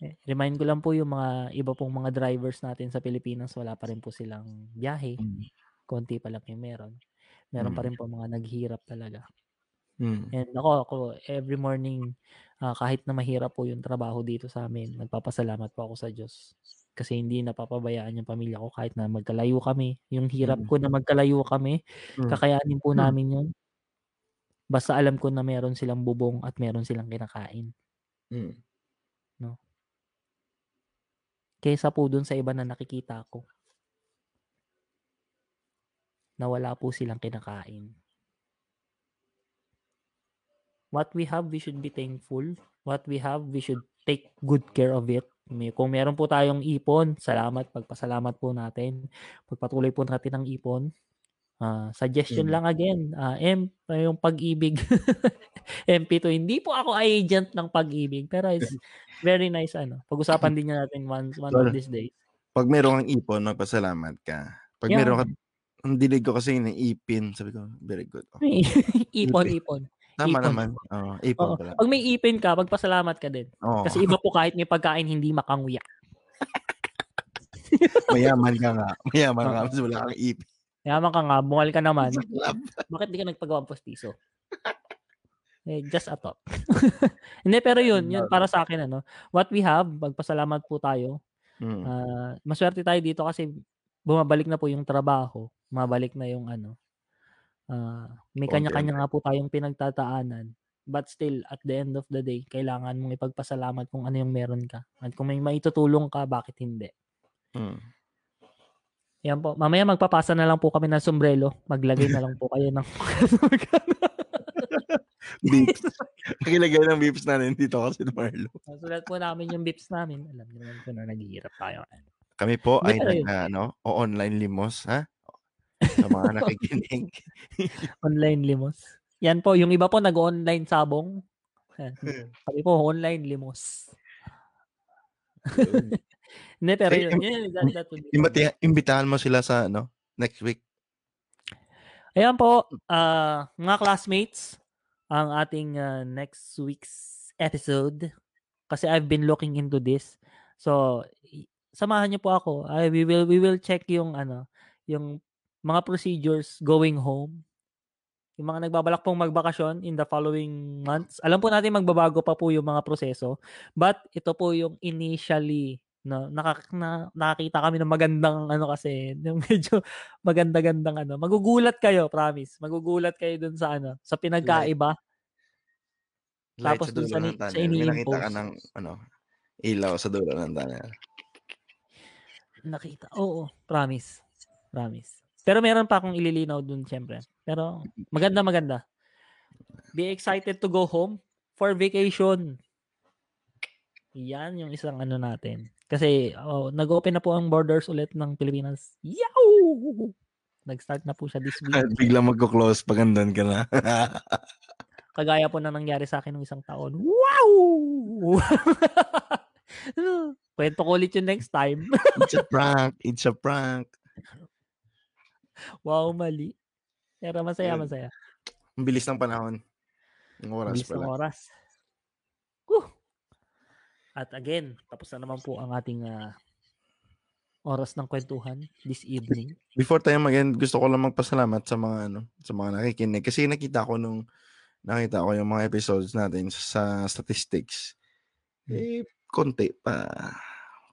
Eh, Remind ko lang po yung mga iba pong mga drivers natin sa Pilipinas, wala pa rin po silang biyahe. Mm. Konti pa lang yung meron. Meron pa Mm. rin po mga naghihirap talaga. Mm. And ako, ako every morning, ah, kahit na mahirap po yung trabaho dito sa amin, nagpapasalamat po ako sa Diyos. Kasi hindi napapabayaan yung pamilya ko kahit na magkalayo kami. Yung hirap Mm. ko na magkalayo kami, Mm. kakayanin po Mm. namin yun. Basta alam ko na meron silang bubong at meron silang kinakain. Mm. Kaysa po dun sa iba na nakikita ko. Na wala po silang kinakain. What we have, we should be thankful. What we have, we should take good care of it. Kung meron po tayong ipon, salamat, pagpasalamat po natin. Pagpatuloy po natin ang ipon. Ah, suggestion Mm. lang again, ah, M, yung pag-ibig. MP2, hindi po ako agent ng pag-ibig, pero it's very nice ano. Pag-usapan din niya natin one, one of Well, these days. Pag meron kang ipon, magpasalamat ka. Pag Yeah. meron ka, ang dilig ko kasi yung ipin. Sabi ko, very good. Oh, ipon, ipon. tama ipon. naman. Oh, ipon Oo. pala. Pag may ipin ka, pagpasalamat ka din. Oh, Kasi iba po kahit may pagkain, hindi makanguya. mayaman ka nga. Mayaman ka Oo. Mas wala kang ipin. Yaman ka nga, bungal ka naman. Bakit di ka nagpagawang postiso? Eh, just a thought. hindi, pero yun, yun para sa akin, ano, what we have, magpasalamat po tayo. Mm. Ah, maswerte tayo dito kasi bumabalik na po yung trabaho. Mabalik na yung ano. ah, may kanya-kanya nga po tayong pinagtataanan. But still, at the end of the day, kailangan mong ipagpasalamat kung ano yung meron ka. At kung may maitutulong ka, bakit hindi? Mm. Yan po. Mamaya magpapasa na lang po kami ng sombrero. Maglagay na lang po kayo ng... Beeps. Nakilagay ng beeps natin dito kasi Marlo. Sulat po namin yung bips namin. Alam niyo naman po na naghihirap tayo. Kami po Hindi, ay nag, yun. ano, o online limos, ha? Sa mga nakikinig. Online limos. Yan po. Yung iba po nag-online sabong. Sabi po, online limos. Hindi, pero Eh, yun. yun that, that would be Imbati- imbitahan mo sila sa, ano, next week. Ayan po, ah, mga classmates, ang ating ah, next week's episode. Kasi I've been looking into this. So, samahan niyo po ako. I, we will we will check yung ano, yung mga procedures going home. Yung mga nagbabalak pong magbakasyon in the following months. Alam po natin magbabago pa po yung mga proseso. But ito po yung initially no, nakak na, nakakita kami ng magandang ano kasi, yung medyo maganda-gandang ano. Magugulat kayo, promise. Magugulat kayo dun sa ano, sa pinagkaiba. Light Tapos sa dun sa ng ni- sa. May nakita ka ng, ano, ilaw sa dulo ng tunnel. Nakita. Oo, promise. Promise. Pero meron pa akong ililinaw dun, syempre. Pero maganda, maganda. Be excited to go home for vacation. Yan yung isang ano natin. Kasi oh, nag-open na po ang borders ulit ng Pilipinas. Yow! Nag-start na po siya this week. Biglang magko-close pag andun ka na. Kagaya po na nangyari sa akin nung isang taon. Wow! Kwento ko ulit yung next time. It's a prank. It's a prank. wow, mali. Pero masaya, masaya. Ang bilis ng panahon. Ang oras Bilis ng pala. oras. At again, tapos na naman po ang ating ah, oras ng kwentuhan this evening. Before tayo mag gusto ko lang magpasalamat sa mga ano, sa mga nakikinig kasi nakita ko nung nakita ko yung mga episodes natin sa statistics. Hmm. Eh konti pa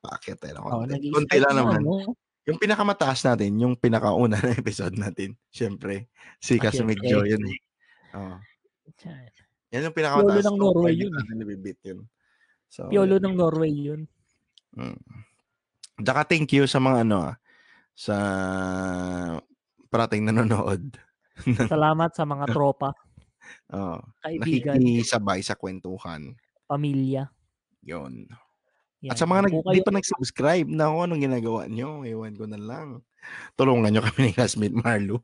paakit tayo ng Oh, konti. konti lang na, naman. ano? Yung pinakamataas natin, yung pinakauna na episode natin. Siyempre, si Casamig syempre. Joe yun eh. Tiyan. Yan yung pinakamataas. ng So, Norway yun eh. natin nabibit yun. So, Piolo ng Norway yun. Mm. Tsaka thank you sa mga ano ah, sa parating nanonood. Salamat sa mga tropa, Oo. kaibigan, nakikisabay sa kwentuhan. pamilya. Yon. Yan. At sa mga nag, Kung di kayo- pa nag-subscribe, na anong ginagawa nyo? Ewan ko na lang. Tulungan nyo kami ni Classmate Marlo.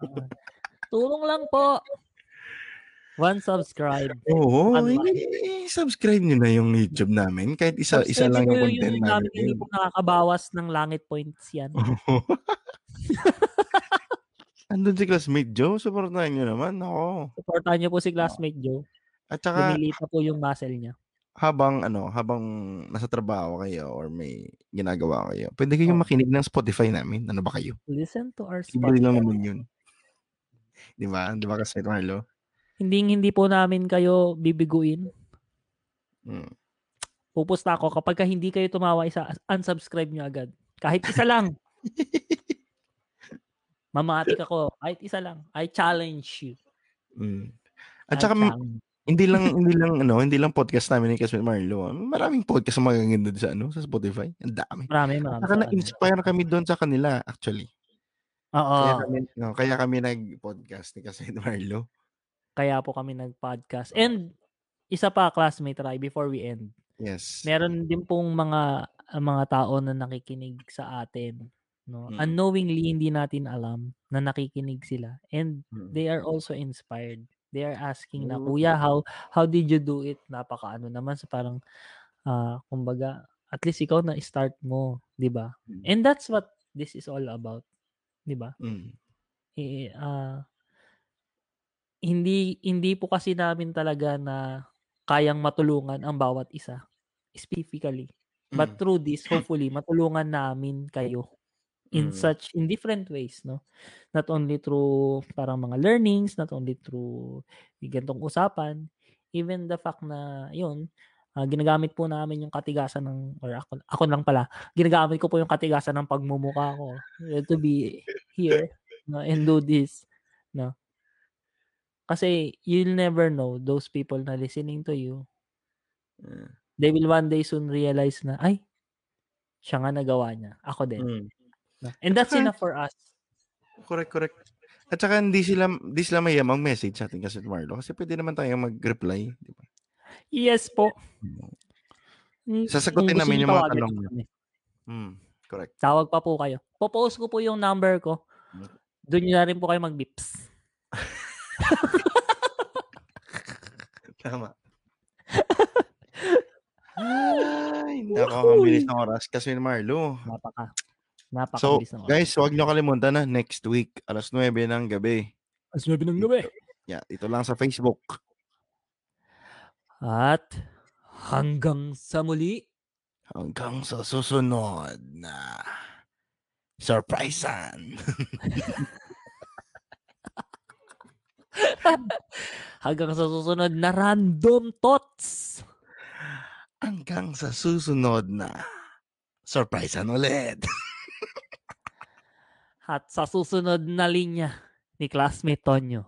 Tulong lang po. One subscribe. Oo, eh, subscribe nyo na yung YouTube namin. Kahit isa, isa Subscribe lang yung nyo content YouTube namin. Hindi po nakakabawas ng langit points yan. Andun si Classmate Joe, supportahan nyo naman. Ako. Supportahan niyo po si classmate Joe. At saka, Lumilita po yung muscle niya. habang ano, habang nasa trabaho kayo or may ginagawa kayo, pwede kayong Oh. makinig ng Spotify namin. Ano ba kayo? Listen to our Libre spot. lang naman yun. Di ba? Di ba kasi Marlo? Hindi hindi po namin kayo bibiguin. Mm. Pupusta ako kapag ka hindi kayo tumawa isa, unsubscribe nyo agad. Kahit isa lang. Mamatik ako. Kahit isa lang. I challenge you. Mm. I At saka challenge. hindi lang hindi lang ano, hindi lang podcast namin ni Kasmin Marlo. ah. Maraming podcast ang magaganda sa ano, sa Spotify. Ang dami. Marami, marami. Saka sa na-inspire kami doon sa kanila actually. Oo. Kaya kami, no, kaya kami nag-podcast ni Kasmin Marlo. Kaya po kami nag-podcast. And isa pa, classmate Rai, before we end. Yes. Meron din pong mga mga tao na nakikinig sa atin. No? Mm. Unknowingly, hindi natin alam na nakikinig sila. And Mm. they are also inspired. They are asking na, Ooh. Kuya, how how did you do it? Napaka ano naman sa parang, ah, kumbaga, at least ikaw na start mo, di ba? Mm. And that's what this is all about, di ba? Mm. Eh, ah, hindi hindi po kasi namin talaga na kayang matulungan ang bawat isa specifically. But Mm. through this, hopefully, matulungan namin kayo in Mm. such, in different ways, no? Not only through parang mga learnings, not only through gantong usapan, even the fact na, yun, ah, ginagamit po namin yung katigasan ng, or ako, ako lang pala, ginagamit ko po yung katigasan ng pagmumuka ko eh, to be here no, and do this. No? Kasi you'll never know those people na listening to you Mm. they will one day soon realize na, ay, siya nga nagawa niya. Ako din. Mm. And that's Saka- enough for us. Correct, correct. At saka hindi sila, hindi sila mayam mag-message sa atin kasi Marlo kasi pwede naman tayo mag-reply. Di ba? Yes po. Mm, Sasagutin kung gusto namin yung mga tanong niyo Mm, correct. Tawag pa po kayo. Popost ko po yung number ko. Doon nyo na rin po kayo mag-bips. Tama. Ay, nako, ang bilis ng oras kasi Marlo. Napaka. Napaka So, bilis ng oras. guys, huwag nyo kalimutan na next week, alas 9 ng gabi. As ng gabi. Yeah, ito lang sa Facebook. At hanggang sa muli. Hanggang sa susunod na surprisean. Hanggang sa susunod na random thoughts. Hanggang sa susunod na surprisean ulit. At sa susunod na linya ni classmate Tonyo.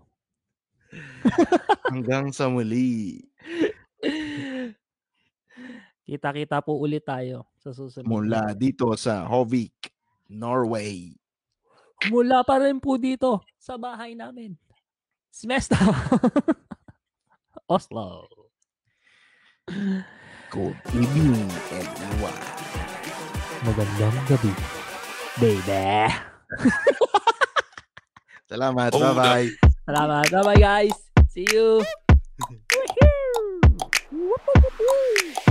Hanggang sa muli. Kita-kita po ulit tayo sa susunod. Mula dito sa Hovik, Norway. Mula pa rin po dito sa bahay namin semester. Oslo. Good evening, everyone. Magandang gabi, baby. Salamat. Oh, bye-bye. Salamat. Bye-bye, guys. See you. Woohoo!